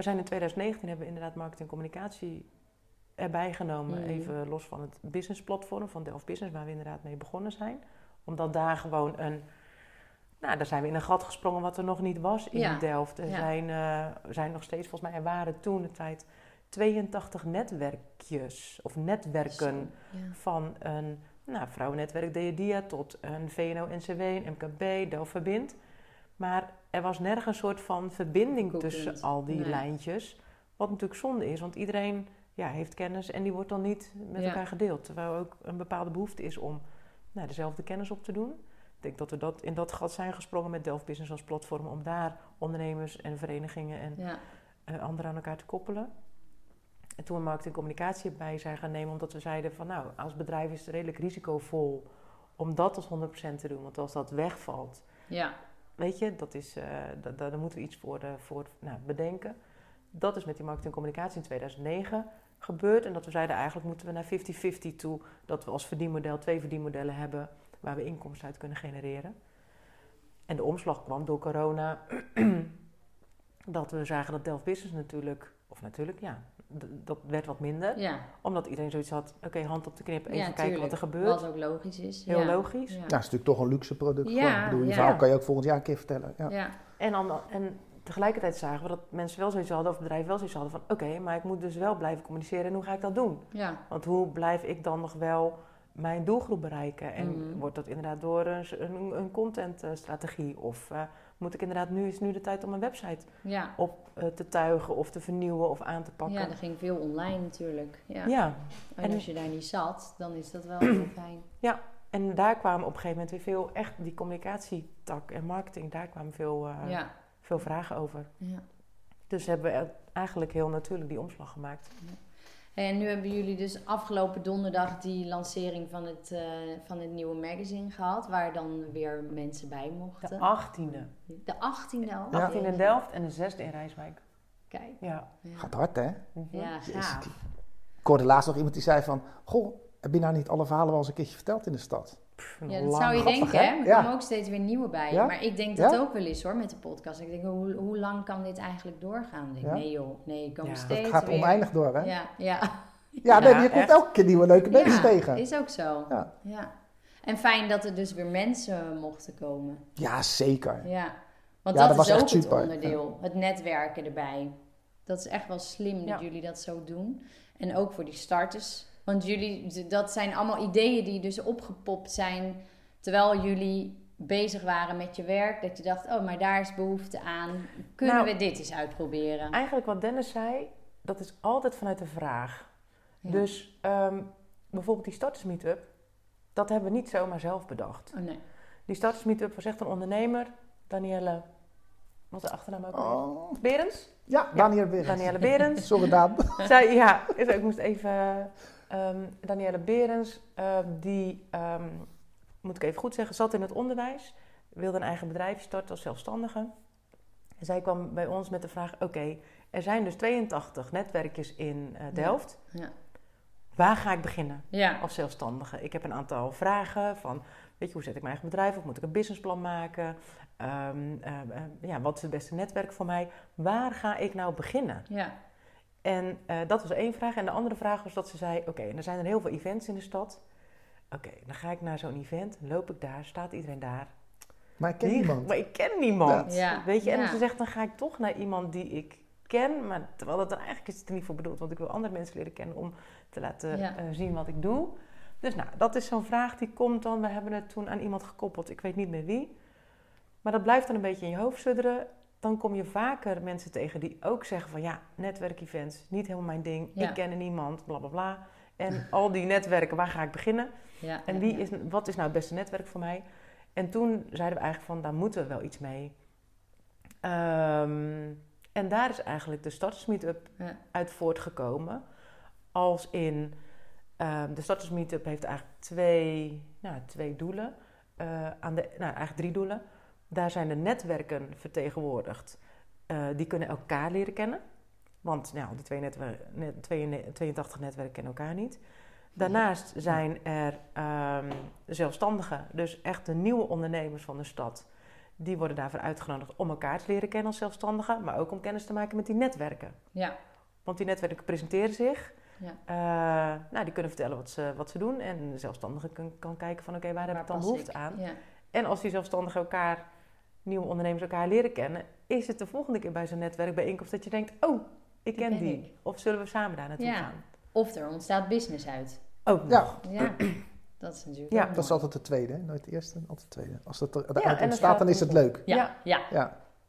we zijn in 2019 hebben we inderdaad marketing en communicatie erbij genomen. Mhm. Even los van het businessplatform van Delft Business, waar we inderdaad mee begonnen zijn. Omdat daar gewoon een. Nou, daar zijn we in een gat gesprongen wat er nog niet was in Ja. Delft. Er Ja. zijn, eh, zijn nog steeds, volgens mij, er waren toen de tijd 82 netwerkjes of netwerken Zo, Ja. van een nou, vrouwennetwerk DEDIA tot een VNO-NCW, een MKB, Delft Verbind. Maar er was nergens een soort van verbinding tussen al die Nee. lijntjes. Wat natuurlijk zonde is, want iedereen ja, heeft kennis en die wordt dan niet met Ja. elkaar gedeeld. Terwijl ook een bepaalde behoefte is om nou, dezelfde kennis op te doen. Ik denk dat we dat, in dat gat zijn gesprongen met Delft Business als platform om daar ondernemers en verenigingen en Ja. eh, anderen aan elkaar te koppelen. En toen we marketing en communicatie bij zijn gaan nemen, omdat we zeiden van nou, als bedrijf is het redelijk risicovol om dat als 100% te doen. Want als dat wegvalt, Ja. Weet je, dat is, eh, da- da- daar moeten we iets voor, eh, voor nou, bedenken. Dat is met die marketing en communicatie in 2009 gebeurd. En dat we zeiden eigenlijk moeten we naar 50-50 toe. Dat we als verdienmodel twee verdienmodellen hebben waar we inkomsten uit kunnen genereren. En de omslag kwam door corona. dat we zagen dat Delft Business natuurlijk, of natuurlijk ja, dat werd wat minder. Ja. Omdat iedereen zoiets had, oké, hand op de knip, even Ja, kijken wat er gebeurt. Wat ook logisch is. Heel ja. logisch. Ja. Ja, het is natuurlijk toch een luxe product. Ja, gewoon. Ik bedoel, je ja. verhaal kan je ook volgend jaar een keer vertellen. Ja. Ja. En, dan, en tegelijkertijd zagen we dat mensen wel zoiets hadden, of bedrijven wel zoiets hadden van... oké, maar ik moet dus wel blijven communiceren en hoe ga ik dat doen? Ja. Want hoe blijf ik dan nog wel mijn doelgroep bereiken? En Mhm. wordt dat inderdaad door een, een, een contentstrategie? Of eh, moet ik inderdaad, nu is nu de tijd om mijn website Ja. op eh, te tuigen of te vernieuwen of aan te pakken? ja, er ging veel online natuurlijk. Ja. ja. En En- als je daar niet zat, dan is dat wel heel fijn. En daar kwamen op een gegeven moment weer veel, echt die communicatietak en marketing, daar kwamen veel, eh, Ja. veel vragen over. ja. Dus hebben we eigenlijk heel natuurlijk die omslag gemaakt. En nu hebben jullie dus afgelopen donderdag die lancering van het, eh, van het nieuwe magazine gehad, waar dan weer mensen bij De mochten. 18e. De 18e al? 18 in Delft en de 6e in Rijswijk. Kijk. Ja. Ja, Gaat hard, hè? Mhm. ja gaaf. Ik hoorde laatst nog iemand die zei van... Goh, heb je nou niet alle verhalen wel eens een keertje verteld in de stad? Ja, lang. dat zou je denken, hè? Er Ja. komen ook steeds weer nieuwe bij. Ja? Maar ik denk dat Ja? ook wel eens hoor, met de podcast. Ik denk, hoe, hoe lang kan dit eigenlijk doorgaan? Denk, Ja? nee joh, nee, ik kom Ja. steeds Het gaat weer. oneindig door, hè? Ja, ja. Ja, nee, Ja, je komt echt. elke keer nieuwe leuke mensen ja, tegen. is ook zo. Ja. Ja. En fijn dat er dus weer mensen mochten komen. Ja, zeker. Ja, want Ja, dat, dat is was ook echt het super, onderdeel. Het netwerken erbij. Dat is echt wel slim Ja. dat jullie dat zo doen. En ook voor die starters. Want jullie, dat zijn allemaal ideeën die dus opgepopt zijn... terwijl jullie bezig waren met je werk. Dat je dacht, oh, maar daar is behoefte aan. Kunnen Nou, we dit eens uitproberen? Eigenlijk wat Dennis zei, dat is altijd vanuit de vraag. Ja. Dus ehm, bijvoorbeeld die starters meetup, dat hebben we niet zomaar zelf bedacht. Oh nee. Die starters meetup was echt een ondernemer, Danielle, wat is de achternaam ook? alweer? Oh. Berends? Ja, Daniel weer. Danielle Berends. Sorry, Daan. Zij, ja, ik moest even. Ehm Danielle Berends, ehm, die, ehm, moet ik even goed zeggen, zat in het onderwijs. Wilde een eigen bedrijf starten als zelfstandige. En zij kwam bij ons met de vraag: Oké, er zijn dus 82 netwerkjes in eh, Delft. Ja. Waar ga ik beginnen Ja. als zelfstandige? Ik heb een aantal vragen van: Weet je, hoe zet ik mijn eigen bedrijf op? Moet ik een businessplan maken? Eh, eh, ja, wat is het beste netwerk voor mij? Waar ga ik nou beginnen? Ja. En eh, dat was één vraag. En de andere vraag was dat ze zei: Oké, er zijn er heel veel events in de stad. Oké, dan ga ik naar zo'n event, loop ik daar, staat iedereen daar. Maar ik ken niemand. Maar ik ken niemand. Ja. Weet je, en Ja. ze zegt: Dan ga ik toch naar iemand die ik ken. Maar terwijl dat er eigenlijk is het er niet voor bedoeld, want ik wil andere mensen leren kennen om te laten Ja. eh, zien wat ik doe. Dus nou, dat is zo'n vraag die komt dan. We hebben het toen aan iemand gekoppeld, ik weet niet meer wie. Maar dat blijft dan een beetje in je hoofd sudderen. Dan kom je vaker mensen tegen die ook zeggen van ja, netwerkevents, niet helemaal mijn ding. Ja. Ik ken niemand, bla bla bla. En al die netwerken, waar ga ik beginnen? ja. En wie is, wat is nou het beste netwerk voor mij? En toen zeiden we eigenlijk van, daar moeten we wel iets mee. Ehm, en daar is eigenlijk de Starters Meetup Ja. uit voortgekomen. Als in, ehm, de Starters Meetup heeft eigenlijk twee, nou, twee doelen. Eh, aan de, nou, eigenlijk drie doelen. Daar zijn de netwerken vertegenwoordigd. Eh, die kunnen elkaar leren kennen. Want nou, die twee netwer- net, 82 netwerken kennen elkaar niet. Daarnaast zijn er ehm, zelfstandigen, dus echt de nieuwe ondernemers van de stad. Die worden daarvoor uitgenodigd om elkaar te leren kennen als zelfstandigen, maar ook om kennis te maken met die netwerken. Ja. Want die netwerken presenteren zich. Ja. Eh, nou, die kunnen vertellen wat ze, wat ze doen. En de zelfstandige kan, kan kijken van oké, waar heb Waar ik dan behoefte ik? aan? Ja. En als die zelfstandigen elkaar, nieuwe ondernemers elkaar leren kennen, is het de volgende keer bij zo'n netwerkbijeenkomst dat je denkt, oh, ik ken die. ik. Of zullen we samen daar naartoe Ja. gaan? Of er ontstaat business uit. Ook Ja. nog. Ja, dat is natuurlijk Ja, ook Dat is altijd de tweede, hè? nooit de eerste, altijd de tweede. Als dat er het ontstaat, dan is het leuk. Ja, ja.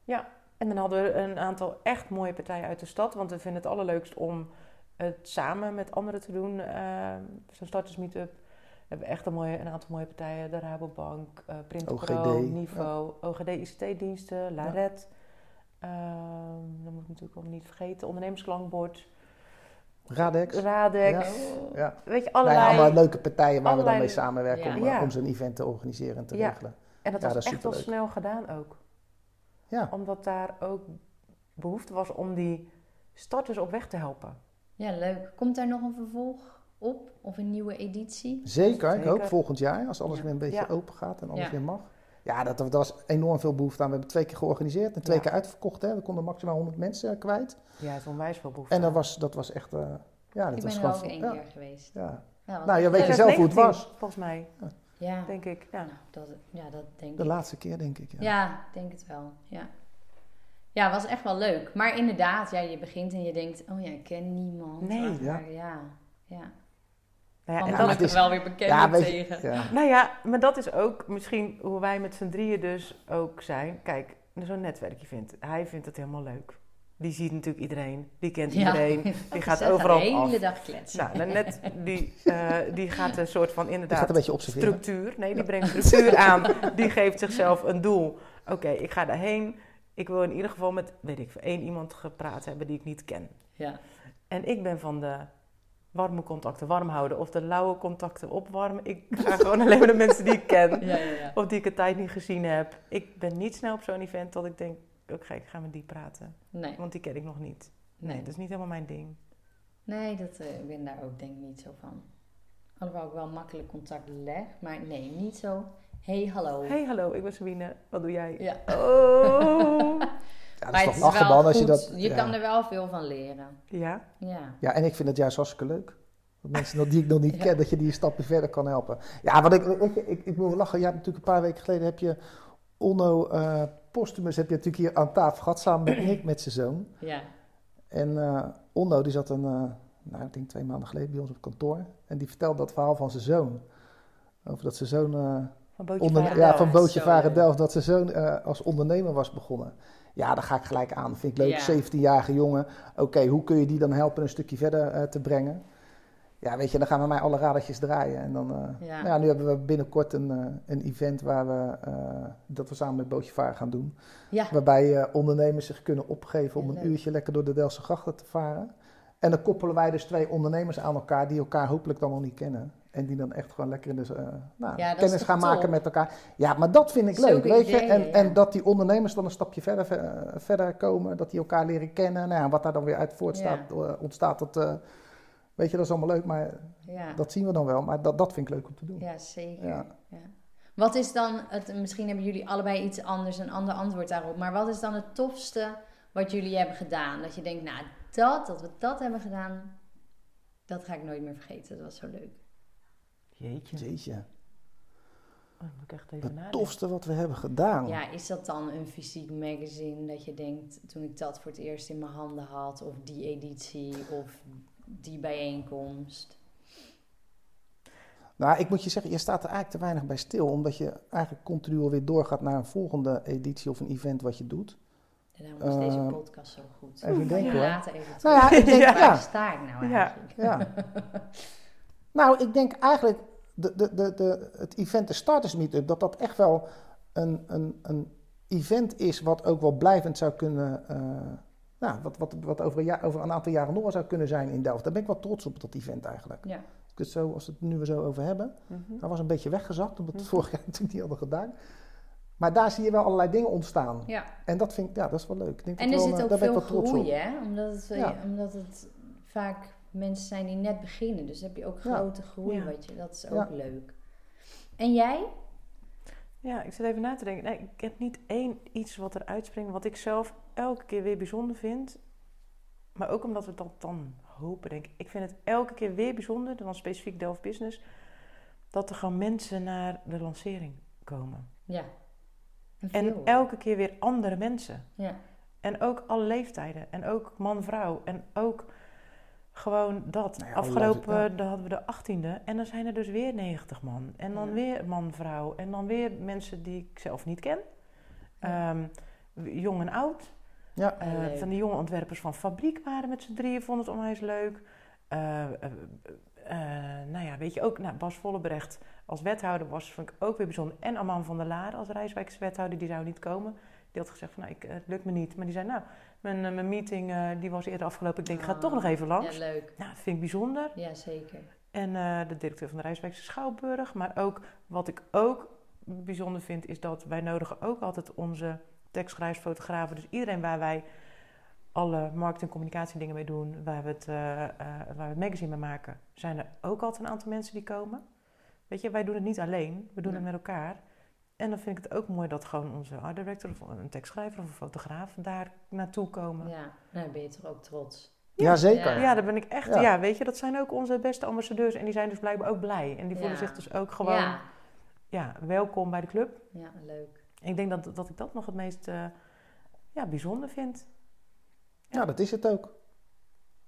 Ja. En dan hadden we een aantal echt mooie partijen uit de stad. Want we vinden het allerleukst om het samen met anderen te doen. eh, Zo'n starters meetup. Hebben echt een, mooie, een aantal mooie partijen. De Rabobank, uh, Printer OGD, Pro, Niveau, OGD ICT-diensten, Laret. Ehm, dat moet ik natuurlijk allemaal niet vergeten. Ondernemersklankbord. Radex. Radex. Ja. ja. Weet je, Nou allerlei... ja, allemaal leuke partijen waar we dan mee samenwerken Ja. om, Ja. eh, om zo'n event te organiseren en te Ja. regelen. En dat Ja, was dat echt wel snel gedaan ook. Ja. Omdat daar ook behoefte was om die starters op weg te helpen. Ja, leuk. Komt daar nog een vervolg op? Of een nieuwe editie? Zeker, ik hoop volgend jaar, als alles Ja. weer een beetje Ja. open gaat en alles Ja. weer mag. Ja, dat, dat was enorm veel behoefte aan. We hebben twee keer georganiseerd en twee Ja. keer uitverkocht. Hè. We konden maximaal 100 mensen eh, kwijt. Ja, het is onwijs veel behoefte. En dat was, dat was echt, eh, ja, dat Ik was ben er ook één ja, keer geweest. ja. Nou, je weet leuk. zelf hoe het 2019, was. Volgens mij, Ja, denk ik. Ja. nou, dat, ja, dat denk De ik. laatste keer, denk ik. Ja. Ja, ik denk het wel. Ja. Ja, was echt wel leuk. Maar inderdaad, ja, je begint en je denkt, oh ja, ik ken niemand. Nee. Maar, Ja. ja, ja. Nou ja, en dat, is- wel weer bekend Ja, weet je, tegen. ja. nou ja, maar dat is ook misschien hoe wij met z'n drieën dus ook zijn. Kijk, zo'n netwerkje vindt. Hij vindt het helemaal leuk. Die ziet natuurlijk iedereen. Die kent iedereen. Die gaat overal De hele af. dag kletsen. Nou, dan net die, eh, die gaat een soort van Die gaat inderdaad een beetje observeren. structuur. Nee, die brengt structuur aan. Die geeft zichzelf een doel. Oké, ik ga daarheen. Ik wil in ieder geval met, weet ik, één iemand gepraat hebben die ik niet ken. Ja. En ik ben van de warme contacten warm houden of de lauwe contacten opwarmen. Ik ga gewoon alleen maar de mensen die ik ken. Ja, ja, ja. Of die ik een tijd niet gezien heb. Ik ben niet snel op zo'n event dat ik denk, oké, ik ga met die praten. Nee, Want die ken ik nog niet. Nee, Nee. dat is niet helemaal mijn ding. nee dat, eh, ik ben daar ook denk ik niet zo van. Alhoewel ik wel makkelijk contact leg, maar nee, niet zo. Hey, hallo. Hey, hallo, ik ben Sabine. Wat doe jij? Ja. Oh. Ja, dat Maar is het toch is wel lachen, man, als je dat... Je ja. kan er wel veel van leren. Ja? Ja. Ja, en ik vind het juist hartstikke leuk. Dat mensen nog- die ik nog niet Ja. ken, dat je die een stapje verder kan helpen. Ja, wat ik, weet je, ik, ik moet lachen. Ja, natuurlijk een paar weken geleden heb je Onno eh Postumus heb je natuurlijk hier aan tafel gehad, samen met Nick, met zijn zoon. Ja. En eh Onno, die zat een, eh, nou, ik denk twee maanden geleden bij ons op kantoor. En die vertelde dat verhaal van zijn zoon. Over dat zijn zoon... eh, Van Bootje onder, Varen ja, Delft. van Bootje Varen. Delft, dat zijn zoon eh, als ondernemer was begonnen. Ja, daar ga ik gelijk aan. Vind ik leuk. Ja. 17-jarige jongen. Oké, hoe kun je die dan helpen een stukje verder eh, te brengen? Ja, weet je, dan gaan we mij alle radertjes draaien. En dan, eh, Ja. nou ja, nu hebben we binnenkort een, eh, een event waar we, dat we samen met Bootje Varen gaan doen. Ja. Waarbij ondernemers zich kunnen opgeven om Ja, een uurtje lekker door de Delftse grachten te varen. En dan koppelen wij dus twee ondernemers aan elkaar die elkaar hopelijk dan nog niet kennen. En die dan echt gewoon lekker in de, eh, nou, Ja, kennis gaan top? maken met elkaar. Ja, maar dat vind ik leuk, weet je. En, ja. en dat die ondernemers dan een stapje verder, ver- verder komen. Dat die elkaar leren kennen. Nou ja, wat daar dan weer uit voortstaat, eh, ontstaat, dat, eh, weet je, dat is allemaal leuk. Maar dat zien we dan wel. Maar dat, dat vind ik leuk om te doen. ja, zeker. Ja. Ja. Wat is dan, het, misschien hebben jullie allebei iets anders, een ander antwoord daarop. Maar wat is dan het tofste wat jullie hebben gedaan? Dat je denkt, nou, dat, dat we dat hebben gedaan, dat ga ik nooit meer vergeten. Dat was zo leuk. Jeetje. Jeetje, Oh, moet ik echt even het nadenken. tofste wat we hebben gedaan. Ja, is dat dan een fysiek magazine dat je denkt, toen ik dat voor het eerst in mijn handen had, of die editie, of die bijeenkomst? Nou, ik moet je zeggen, je staat er eigenlijk te weinig bij stil. Omdat je eigenlijk continu alweer doorgaat naar een volgende editie of een event wat je doet. En daarom is deze Eh, podcast zo goed. even denken, hoor. Later even Nou ja, ik denk, Ja. Waar ja, sta ik nou Ja. eigenlijk? Ja. nou, ik denk eigenlijk de, de, de, de, het event de Starters Meetup, dat dat echt wel een, een, een event is wat ook wel blijvend zou kunnen, eh, nou, wat, wat, wat over, een jaar, over een aantal jaren nog wel zou kunnen zijn in Delft. Daar ben ik wel trots op, dat event eigenlijk. Ja. Ik het zo, als we het nu weer zo over hebben. Dat was een beetje weggezakt, omdat we het Mhm. vorig jaar natuurlijk niet hadden gedaan. Maar daar zie je wel allerlei dingen ontstaan. ja. En dat vind ik, ja, dat is wel leuk. Ik denk En dat er wel, zit eh, ook daar ben ik veel wel trots groei, op. hè? Omdat het, Ja. omdat het vaak mensen zijn die net beginnen. Dus heb je ook grote groei, Ja. wat je, dat is ook leuk. En jij? Ja, ik zit even na te denken. Nee, ik heb niet één iets wat er uitspringt, wat ik zelf elke keer weer bijzonder vind. Maar ook omdat we dat dan hopen, denk ik. Ik vind het elke keer weer bijzonder, dan specifiek Delft Business, dat er gewoon mensen naar de lancering komen. Ja. En, En elke keer weer andere mensen. Ja. En ook alle leeftijden. En ook man-vrouw. En ook gewoon dat. Nou ja, Afgelopen, ja. dan hadden we de 18e. En dan zijn er dus weer 90 man. En dan Ja. weer man-vrouw. En dan weer mensen die ik zelf niet ken. Ja. Ehm, jong en oud. Ja. Eh, van die jonge ontwerpers van Fabriek waren met z'n drieën. Vonden het onwijs leuk. Eh, eh, eh, nou ja, weet je ook, nou, Bas Vollebrecht als wethouder was, vond ik ook weer bijzonder. En Aman van der Laren als Rijswijkswethouder, die zou niet komen. Die had gezegd van, nou, ik, het lukt me niet. Maar die zei, nou, mijn, mijn meeting die was eerder afgelopen. Ik denk, ik ga toch nog even langs. Ja, leuk. Nou, dat vind ik bijzonder. Ja, zeker. En de directeur van de Rijswijkse Schouwburg. Maar ook, wat ik ook bijzonder vind, is dat wij nodigen ook altijd onze tekstschrijvers, fotografen. Dus iedereen waar wij alle markt- en communicatiedingen mee doen, waar we, het, uh, uh, waar we het magazine mee maken, zijn er ook altijd een aantal mensen die komen. Weet je, wij doen het niet alleen, we doen het met elkaar. En dan vind ik het ook mooi dat gewoon onze art director of een tekstschrijver of een fotograaf daar naartoe komen. Ja, nou ben je toch ook trots. Ja, zeker. Ja, daar ben ik echt. Ja. weet je, dat zijn ook onze beste ambassadeurs en die zijn dus blijkbaar ook blij. En die voelen zich dus ook gewoon ja. welkom bij de club. Ja, leuk. Ik denk dat, dat ik dat nog het meest uh, ja, bijzonder vind. Ja. dat is het ook.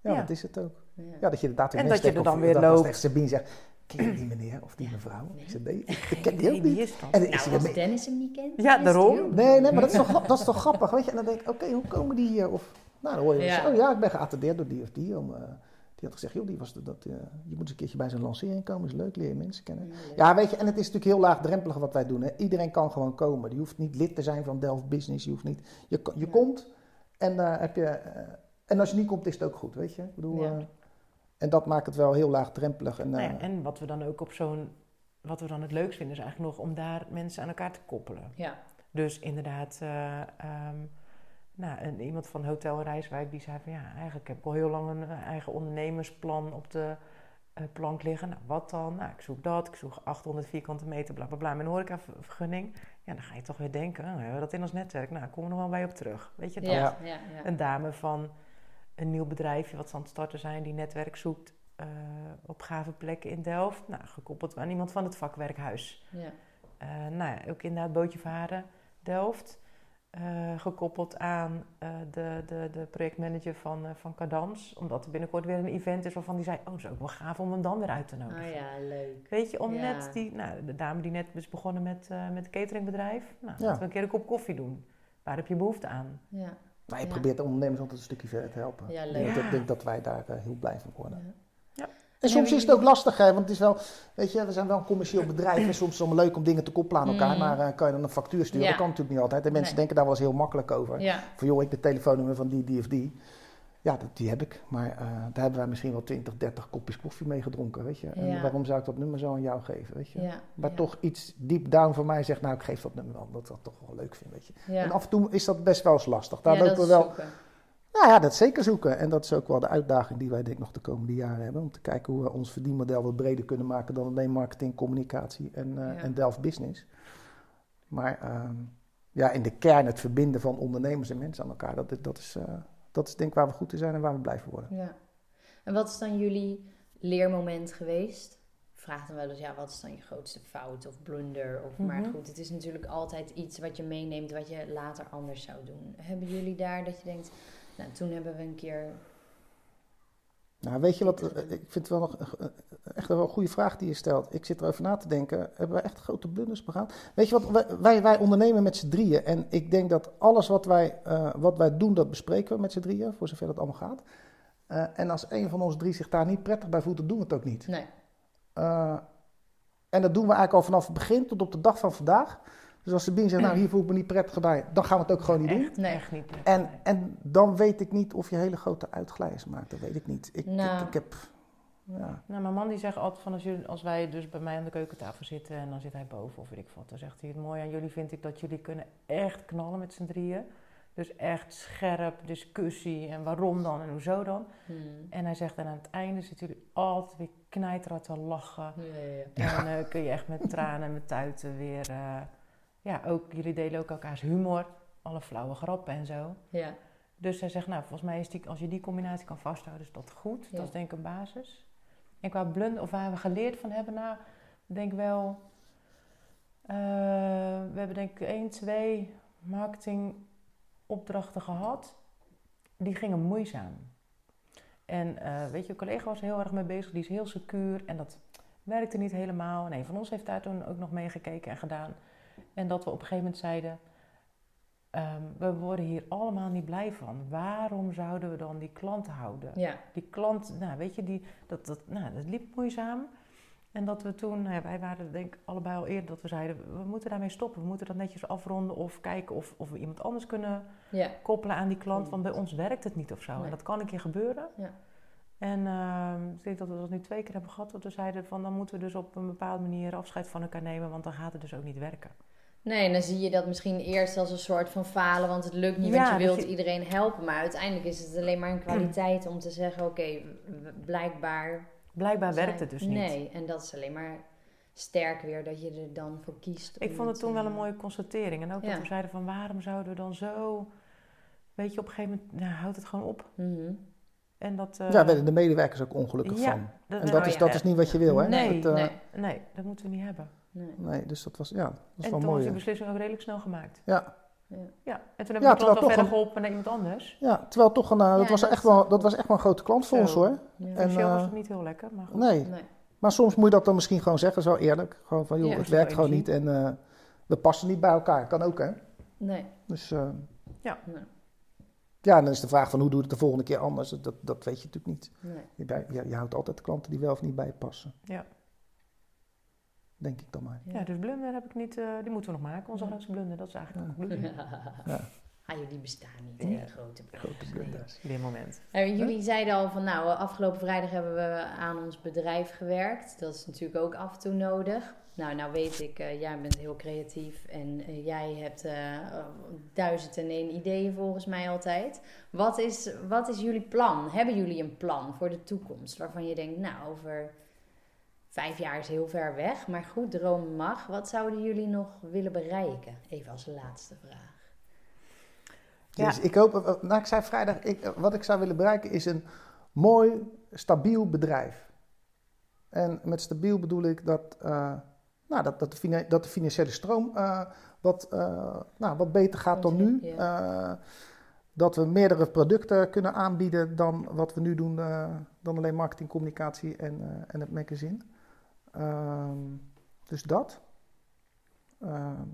Ja, dat is het ook. Ja, dat je inderdaad En dat je er dan of, weer loopt. Sabine zegt, ken je die meneer of die mevrouw? Nee. Ik zeg, nee, ik ken die ook niet. is dat. En Nou, is als Dennis hem niet kent, Ja, daarom. Nee, nee, maar dat is toch, dat is toch grappig, weet je? En dan denk ik, oké, hoe komen die hier? Of, nou, dan hoor je Ja. oh ja, ik ben geattendeerd door die of die. Om, eh, die had gezegd, joh, die was de- dat, eh, je moet eens een keertje bij zo'n lancering komen, is leuk, leer je mensen kennen. Ja, weet je, en het is natuurlijk heel laagdrempelig wat wij doen. Hè. Iedereen kan gewoon komen. Je hoeft niet lid te zijn van Delft Business. Je, hoeft niet, je, je Ja. komt en daar heb je... eh, en als je niet komt, is het ook goed, weet je. Ik bedoel, Ja. eh, en dat maakt het wel heel laagdrempelig. En, Nou eh, ja, en wat we dan ook op zo'n. Wat we dan het leukst vinden, is eigenlijk nog om daar mensen aan elkaar te koppelen. Ja, Dus inderdaad, eh, ehm, nou, een, iemand van Hotel Rijswijk die zei van ja, eigenlijk heb ik al heel lang een eh, eigen ondernemersplan op de eh, plank liggen. Nou, wat dan? Nou, ik zoek dat, ik zoek 800 vierkante meter, bla bla bla. Met een horecavergunning. Ja, dan ga je toch weer denken, oh, we hebben dat in ons netwerk. Nou, komen we nog wel bij op terug. Weet je dat? ja, ja. Een dame van een nieuw bedrijfje wat ze aan het starten zijn, die netwerk zoekt eh, op gave plekken in Delft. Nou, gekoppeld aan iemand van het vakwerkhuis. ja. Eh, nou ja, ook inderdaad bootje varen, Delft. Eh, gekoppeld aan eh, de, de, de projectmanager van, van Cadans. Omdat er binnenkort weer een event is waarvan die zei... oh, het is ook wel gaaf om hem dan weer uit te nodigen. Oh ja, leuk. Weet je, om Ja. net die... Nou, de dame die net is begonnen met, eh met een cateringbedrijf. Nou, Ja. laten we een keer een kop koffie doen. Waar heb je behoefte aan? Ja, je Ja. probeert de ondernemers altijd een stukje verder te helpen. Ja, Ik denk, dat, Ja. denk dat wij daar eh, heel blij van worden. Ja. Ja. En soms is het ook lastig, hè, want het is wel, weet je, we zijn wel een commercieel bedrijf en soms is het allemaal leuk om dingen te koppelen aan elkaar, Mm. maar eh, kan je dan een factuur sturen? Ja. Dat kan natuurlijk niet altijd. En mensen Nee. denken daar wel eens heel makkelijk over. ja. Van joh, ik de telefoonnummer van die, die of die. Ja, dat, die heb ik. Maar eh, daar hebben wij misschien wel 20, 30 kopjes koffie mee gedronken, weet je. En Ja. waarom zou ik dat nummer zo aan jou geven, weet je. ja. Maar ja. toch iets deep down van mij zegt, nou ik geef dat nummer wel, omdat ik dat toch wel leuk vind, weet je. En af en toe is dat best wel eens lastig. Daar lopen dat we wel, zoeken. nou ja, dat zeker zoeken. En dat is ook wel de uitdaging die wij denk ik nog de komende jaren hebben. Om te kijken hoe we ons verdienmodel wat breder kunnen maken dan alleen marketing, communicatie en, Ja. en Delft Business. Maar ehm, ja, in de kern het verbinden van ondernemers en mensen aan elkaar, dat, dat, is, eh, dat is denk ik waar we goed in zijn en waar we blijven worden. Ja. En wat is dan jullie leermoment geweest? Vraag dan wel eens, ja, wat is dan je grootste fout of blunder? Of, Maar Mhm. goed, het is natuurlijk altijd iets wat je meeneemt wat je later anders zou doen. Hebben jullie daar dat je denkt, nou, toen hebben we een keer... Nou, weet je wat, eh, ik vind het wel nog eh, echt wel een goede vraag die je stelt. Ik zit erover na te denken, hebben wij echt grote blunders begaan? Weet je wat, wij- wij, ondernemen met z'n drieën en ik denk dat alles wat wij, eh, wat wij doen, dat bespreken we met z'n drieën, voor zover dat allemaal gaat. Eh, en als een van ons drie zich daar niet prettig bij voelt, dan doen we het ook niet. Nee, Eh, en dat doen we eigenlijk al vanaf het begin tot op de dag van vandaag. Dus als Sabine zegt, nou hier voel ik me niet prettig bij, dan gaan we het ook gewoon niet doen. Echt, Nee. echt niet. prettig, En, nee. en dan weet ik niet of je hele grote uitglijers maakt, dat weet ik niet. Ik, Nou. ik, ik heb, ja... Nou, mijn man die zegt altijd van als, jullie, als wij dus bij mij aan de keukentafel zitten en dan zit hij boven of weet ik wat, dan zegt hij het mooi aan jullie vind ik dat jullie kunnen echt knallen met z'n drieën. Dus echt scherp, discussie en waarom dan en hoezo dan. Hmm. En hij zegt en aan het einde zitten jullie altijd weer knijterhard te lachen. Ja, ja, ja. En eh, kun je echt met tranen en met tuiten weer, eh, ja ook, jullie delen ook elkaars humor, alle flauwe grappen en zo. ja. Dus hij zegt, nou, volgens mij is die, als je die combinatie kan vasthouden, is dat goed. Ja. Dat is denk ik een basis. En qua blunder, of waar we geleerd van hebben, nou, ik denk wel, eh, we hebben denk ik één, twee marketingopdrachten gehad. Die gingen moeizaam. En eh, weet je, een collega was er heel erg mee bezig, die is heel secuur en dat werkte niet helemaal. En een van ons heeft daar toen ook nog meegekeken en gedaan. En dat we op een gegeven moment zeiden, ehm, we worden hier allemaal niet blij van. Waarom zouden we dan die klant houden? Ja. Die klant, nou weet je, die, dat, dat, nou, dat liep moeizaam. En dat we toen, nou ja, wij waren denk ik allebei al eerder dat we zeiden, we moeten daarmee stoppen. We moeten dat netjes afronden of kijken of, of we iemand anders kunnen Ja. koppelen aan die klant. Want bij ons werkt het niet of zo. Nee. En dat kan een keer gebeuren. Ja. En ehm, ik denk dat we dat nu twee keer hebben gehad. Dat we zeiden van dan moeten we dus op een bepaalde manier afscheid van elkaar nemen. Want dan gaat het dus ook niet werken. Nee, en dan zie je dat misschien eerst als een soort van falen, want het lukt niet, Ja, want je wilt je- iedereen helpen. Maar uiteindelijk is het alleen maar een kwaliteit om te zeggen, oké, blijkbaar... Blijkbaar zijn- werkt het dus niet. Nee, en dat is alleen maar sterk weer dat je er dan voor kiest. Ik vond het toen wel een mooie constatering. En ook Ja. dat we zeiden van waarom zouden we dan zo... Weet je, op een gegeven moment nou, houdt het gewoon op. mhm. En dat... eh, Ja, daar werden de medewerkers ook ongelukkig Ja, van. dat- En dat, oh is, ja. dat is niet wat je wil, hè? Nee, Dat, eh, nee. Nee, dat moeten we niet hebben. Nee. nee, dus dat was, ja, dat was en wel toen mooi. was die ja. beslissing ook redelijk snel gemaakt. Ja, Ja, en toen hebben we de klant al verder een- geholpen naar iemand anders. ja, terwijl toch een, eh, dat, was dat- echt wel, dat was echt wel een grote klant voor Zo. ons, hoor. Ja. En, was eh, het niet heel lekker, maar goed. Nee, Nee. maar soms moet je dat dan misschien gewoon zeggen, zo eerlijk. Gewoon van, joh, Ja. het werkt gewoon niet en eh, we passen niet bij elkaar. Kan ook, hè? Nee. Dus eh, Ja. Nee. ja, en dan is de vraag van, hoe doe je het de volgende keer anders? Dat, dat weet je natuurlijk niet. Nee. Je, bij- je, je houdt altijd klanten die wel of niet bij je passen. Ja. Denk ik dan maar. Ja, dus blunder heb ik niet, eh, die moeten we nog maken. Onze Ja. grootste blunder, dat is eigenlijk de conclusie. Ja. Ah, jullie bestaan niet, Nee. hè, grote Grote blunders. Op dit moment. Eh, jullie zeiden al van, nou, afgelopen vrijdag hebben we aan ons bedrijf gewerkt. Dat is natuurlijk ook af en toe nodig. Nou, nou weet ik, eh, jij bent heel creatief en eh, jij hebt eh, duizend en één ideeën volgens mij altijd. Wat is, wat is jullie plan? Hebben jullie een plan voor de toekomst waarvan je denkt, nou, over vijf jaar is heel ver weg, maar goed, dromen mag. Wat zouden jullie nog willen bereiken? Even als laatste vraag. Ja. Dus ik hoop, nou ik zei vrijdag, ik, wat ik zou willen bereiken is een mooi, stabiel bedrijf. En met stabiel bedoel ik dat, eh, nou, dat, dat, de, dat de financiële stroom eh, wat, eh, nou, wat beter gaat dan nu. Eh, dat we meerdere producten kunnen aanbieden dan wat we nu doen, dan alleen marketing, communicatie en, en het magazine. Ehm, dus dat. Ehm,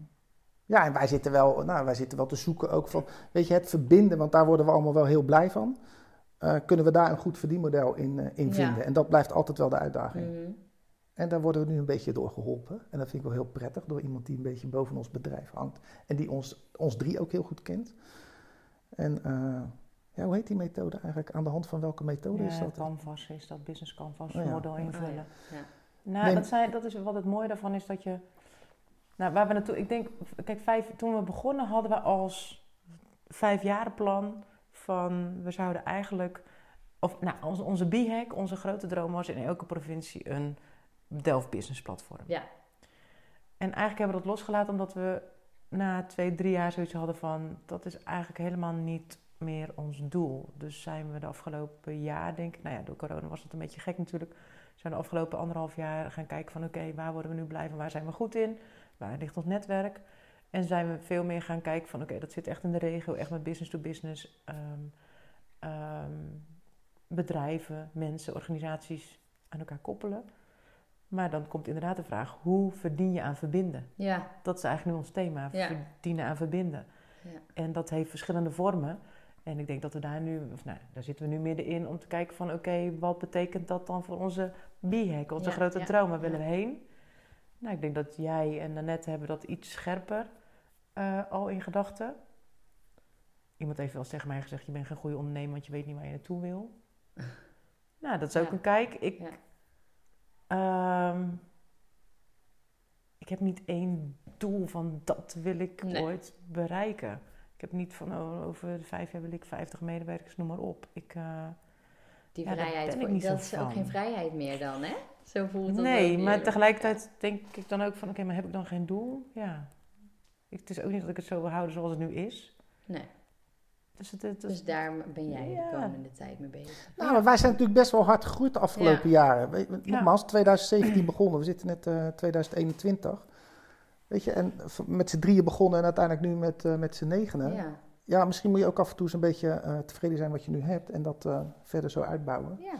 ja, en wij zitten, wel, nou, wij zitten wel te zoeken ook van, weet je, het verbinden, want daar worden we allemaal wel heel blij van. Kunnen we daar een goed verdienmodel in, in Ja. vinden? En dat blijft altijd wel de uitdaging. Mhm. En daar worden we nu een beetje door geholpen. En dat vind ik wel heel prettig, door iemand die een beetje boven ons bedrijf hangt. En die ons, ons drie ook heel goed kent. En eh, ja, hoe heet die methode eigenlijk? Aan de hand van welke methode is Ja, dat? Canvas is dat, business canvas, Oh ja. model Oh, invullen. ja. Ja. Nou, Nee. dat, zijn, dat is wat het mooie daarvan is dat je. Nou, waar we naartoe. Ik denk, kijk, vijf, toen we begonnen hadden we als vijfjarenplan van we zouden eigenlijk. Of nou, onze, onze B-hack, onze grote droom was in elke provincie een Delft Business Platform. Ja. En eigenlijk hebben we dat losgelaten omdat we na twee, drie jaar zoiets hadden van dat is eigenlijk helemaal niet meer ons doel. Dus zijn we de afgelopen jaar, denk ik, nou ja, door corona was dat een beetje gek natuurlijk. Zijn de afgelopen anderhalf jaar gaan kijken van oké, waar worden we nu blij van, waar zijn we goed in, waar ligt ons netwerk. En zijn we veel meer gaan kijken van oké, dat zit echt in de regio, echt met business to business. ehm, ehm, bedrijven, mensen, organisaties aan elkaar koppelen. Maar dan komt inderdaad de vraag, hoe verdien je aan verbinden? Ja. Dat is eigenlijk nu ons thema, Ja. verdienen aan verbinden. Ja. En dat heeft verschillende vormen. En ik denk dat we daar nu, of nou, daar zitten we nu middenin om te kijken van oké, wat betekent dat dan voor onze B-hack, onze Ja, grote droom, waar willen we heen? Nou, ik denk dat jij en Nanette hebben dat iets scherper eh, al in gedachten. Iemand heeft wel eens tegen mij gezegd, je bent geen goede ondernemer, want je weet niet waar je naartoe wil. nou, dat is ook een kijk. Ik, Ehm, ik heb niet één doel van dat wil ik Nee. ooit bereiken. Ik heb niet van oh, over vijf jaar wil ik 50 medewerkers, noem maar op. Ik, eh, Die Ja, vrijheid, ik niet dat is ook geen vrijheid meer dan, hè? Zo voelt het nee, maar weer. tegelijkertijd denk ik dan ook van oké, maar heb ik dan geen doel? Ja. Ik, het is ook niet dat ik het zo wil houden zoals het nu is. Nee, Dus, het, het, dus daar ben jij Ja. de komende tijd mee bezig. Nou, maar wij zijn natuurlijk best wel hard gegroeid de afgelopen jaren. Nogmaals, 2017 begonnen, we zitten net eh 2021. Weet je, en met z'n drieën begonnen en uiteindelijk nu met, eh, met z'n negenen. Ja. Ja, misschien moet je ook af en toe eens een beetje eh, tevreden zijn wat je nu hebt en dat eh, verder zo uitbouwen. ja.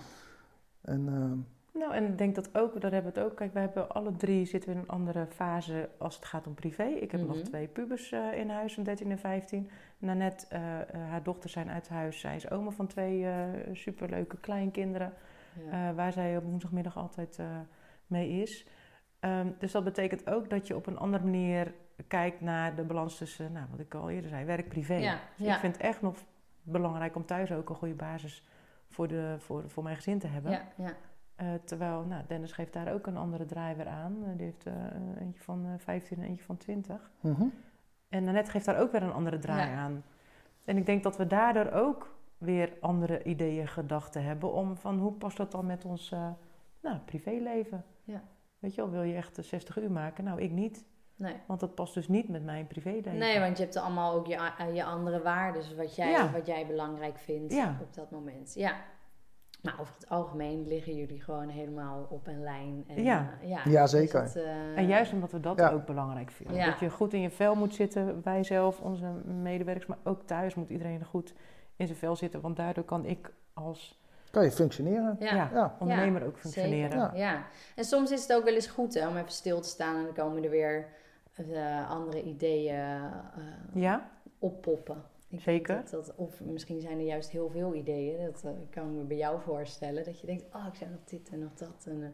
En eh, Nou, en ik denk dat ook, daar hebben we het ook. Kijk, wij hebben alle drie zitten in een andere fase als het gaat om privé. Ik heb nog Mhm. twee pubers eh, in huis, een 13 en 15. Nanette, eh, haar dochters zijn uit huis. Zij is oma van twee superleuke kleinkinderen. Ja. waar zij op woensdagmiddag altijd mee is. Ehm, dus dat betekent ook dat je op een andere manier kijkt naar de balans tussen, nou, wat ik al eerder zei, werk-privé. ja, Dus ja, ik vind het echt nog belangrijk om thuis ook een goede basis voor, de, voor, voor mijn gezin te hebben. ja, Eh, terwijl, nou, Dennis geeft daar ook een andere driver aan. Eh, die heeft eh, eentje van eh 15 en eentje van 20. Mhm. En Nanette geeft daar ook weer een andere draai Ja. aan. En ik denk dat we daardoor ook weer andere ideeën, gedachten hebben. Om van hoe past dat dan met ons eh, nou, privéleven? Ja. Weet je wel, wil je echt eh, 60 uur maken? Nou, ik niet. Nee. Want dat past dus niet met mijn privéleven. nee, want je hebt allemaal ook je, je andere waarden, dus wat jij, Ja. wat jij belangrijk vindt Ja. op dat moment. Ja. Maar over het algemeen liggen jullie gewoon helemaal op een lijn. En, Ja. eh, ja, Ja, dus zeker. het, eh, En juist omdat we dat Ja. ook belangrijk vinden. Ja. Dat je goed in je vel moet zitten, wij zelf, onze medewerkers, maar ook thuis moet iedereen goed in zijn vel zitten. Want daardoor kan ik als Kan je functioneren? Ja. ja, Ja. ondernemer ook functioneren. Ja. En soms is het ook wel eens goed hè, om even stil te staan en dan komen er weer eh, andere ideeën eh, Ja, oppoppen. Ik Zeker. Dat, dat, of misschien zijn er juist heel veel ideeën. Dat eh, kan ik me bij jou voorstellen. Dat je denkt, oh, ik zou nog dit en nog dat. En, eh,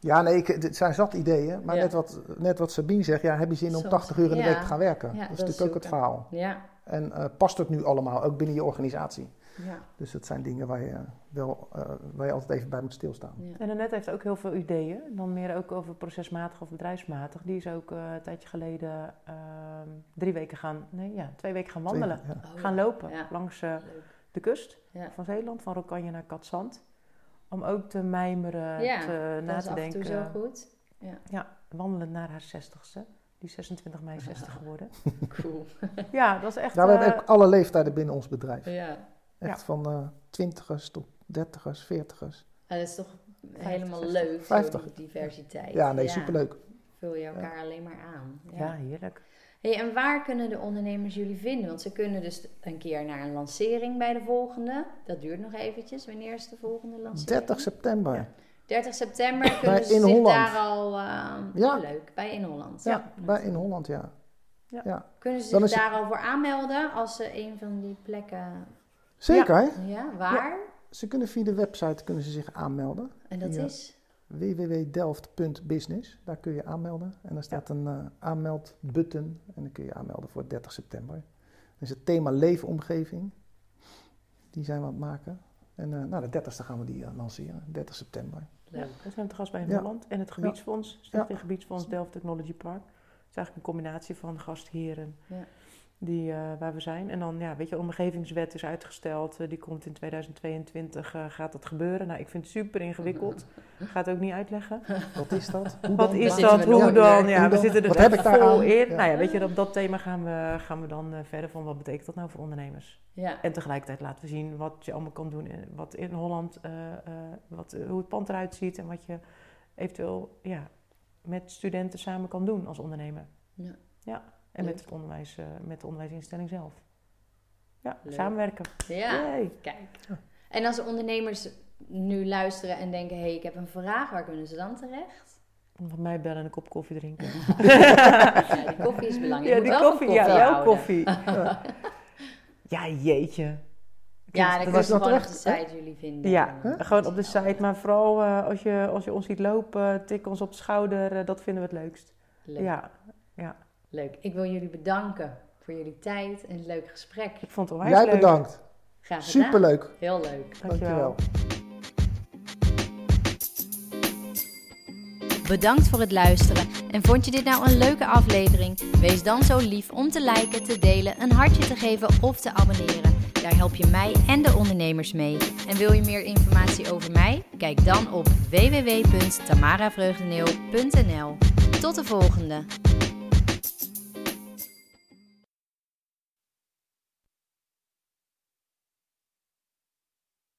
Ja, nee, ik, het zijn zat ideeën. Maar Ja. net, wat, net wat Sabine zegt, ja, heb je zin om Soms, 80 uur in de ja. week te gaan werken? Ja, dat is dat is natuurlijk ook het verhaal. ja, En eh, past het nu allemaal, ook binnen je organisatie? Ja, Dus dat zijn dingen waar je, wel, eh, waar je altijd even bij moet stilstaan. ja. en Annette heeft ook heel veel ideeën. Dan meer ook over procesmatig of bedrijfsmatig. Die is ook eh, een tijdje geleden ehm, drie weken gaan, nee ja, twee weken gaan wandelen. Twee- ja. Oh, Gaan ja. lopen Ja. langs eh, de kust Ja. van Zeeland, van Rokanje naar Katzand. Om ook te mijmeren, Ja, te, na dat is te af en toe denken. zo goed. Ja, wandelen naar haar 60ste. Die is 26 mei 60 geworden. Cool. Ja, dat is echt... Nou, we hebben ook alle leeftijden binnen ons bedrijf. Ja. Echt Ja. van eh twintigers tot dertigers, veertigers. En dat is toch helemaal 60, leuk, zo 50. die diversiteit. Ja, nee, superleuk. Vul je elkaar alleen maar aan. ja, heerlijk. Hey, en waar kunnen de ondernemers jullie vinden? Want ze kunnen dus een keer naar een lancering bij de volgende. Dat duurt nog eventjes. Wanneer is de volgende lancering? 30 september. Ja. 30 september kunnen ze In zich Holland. daar al... eh, Ja. leuk, bij In Holland. Ja, bij in Holland, ja. Ja. ja. Kunnen ze Dan zich het- daar al voor aanmelden als ze een van die plekken... Zeker. Ja, waar? Ze kunnen via de website kunnen ze zich aanmelden. En dat Ja. is? www.delft.business. Daar kun je aanmelden. En daar staat een eh, aanmeldbutton. En dan kun je aanmelden voor 30 september. Dat is het thema leefomgeving. Die zijn we aan het maken. En eh, nou, de 30ste gaan we die eh, lanceren. 30 september. Ja, we zijn te gast bij in Ja. Holland. En het gebiedsfonds, Stichting Gebiedsfonds Delft Technology Park. Het is eigenlijk een combinatie van gastheren Ja. Die, eh, waar we zijn. En dan, ja, weet je, de omgevingswet is uitgesteld. Eh, die komt in 2022, eh, gaat dat gebeuren. Nou, ik vind het super ingewikkeld. Ik ga het ook niet uitleggen. Wat is dat? Hoe Wat dan? is dat? we Hoe dan? Ja, we zitten er Wat echt heb ik daar vol aan? in. Ja. Nou ja, weet je, op dat thema gaan we, gaan we dan verder van wat betekent dat nou voor ondernemers. Ja. En tegelijkertijd laten we zien wat je allemaal kan doen, in- wat in Holland, eh, eh, wat, hoe het pand eruit ziet en wat je eventueel ja, met studenten samen kan doen als ondernemer. Ja. ja. En Leuk. met, het onderwijs, eh, met de onderwijsinstelling zelf. Ja, Leuk. samenwerken. Ja, Yay. kijk. En als ondernemers nu luisteren en denken... hé, hey, ik heb een vraag, waar kunnen ze dan terecht? Met mij bellen en een kop koffie drinken. Ja, die koffie is belangrijk. ja, die koffie, van ja, wel koffie. ja, jeetje. Ja, Dat je nog gewoon op de site jullie vinden. Ja, Huh? gewoon op de site. Maar vooral eh, als, je, als je ons ziet lopen, tik ons op de schouder. eh, dat vinden we het leukst. Leuk, Ja, leuk. Ik wil jullie bedanken voor jullie tijd en het leuke gesprek. ik vond het onwijs Jij leuk. bedankt. Graag gedaan. Superleuk. Heel leuk. Dankjewel. Bedankt voor het luisteren. En vond je dit nou een leuke aflevering? Wees dan zo lief om te liken, te delen, een hartje te geven of te abonneren. Daar help je mij en de ondernemers mee. En wil je meer informatie over mij? Kijk dan op www.tamaravreugdeneel.nl. Tot de volgende!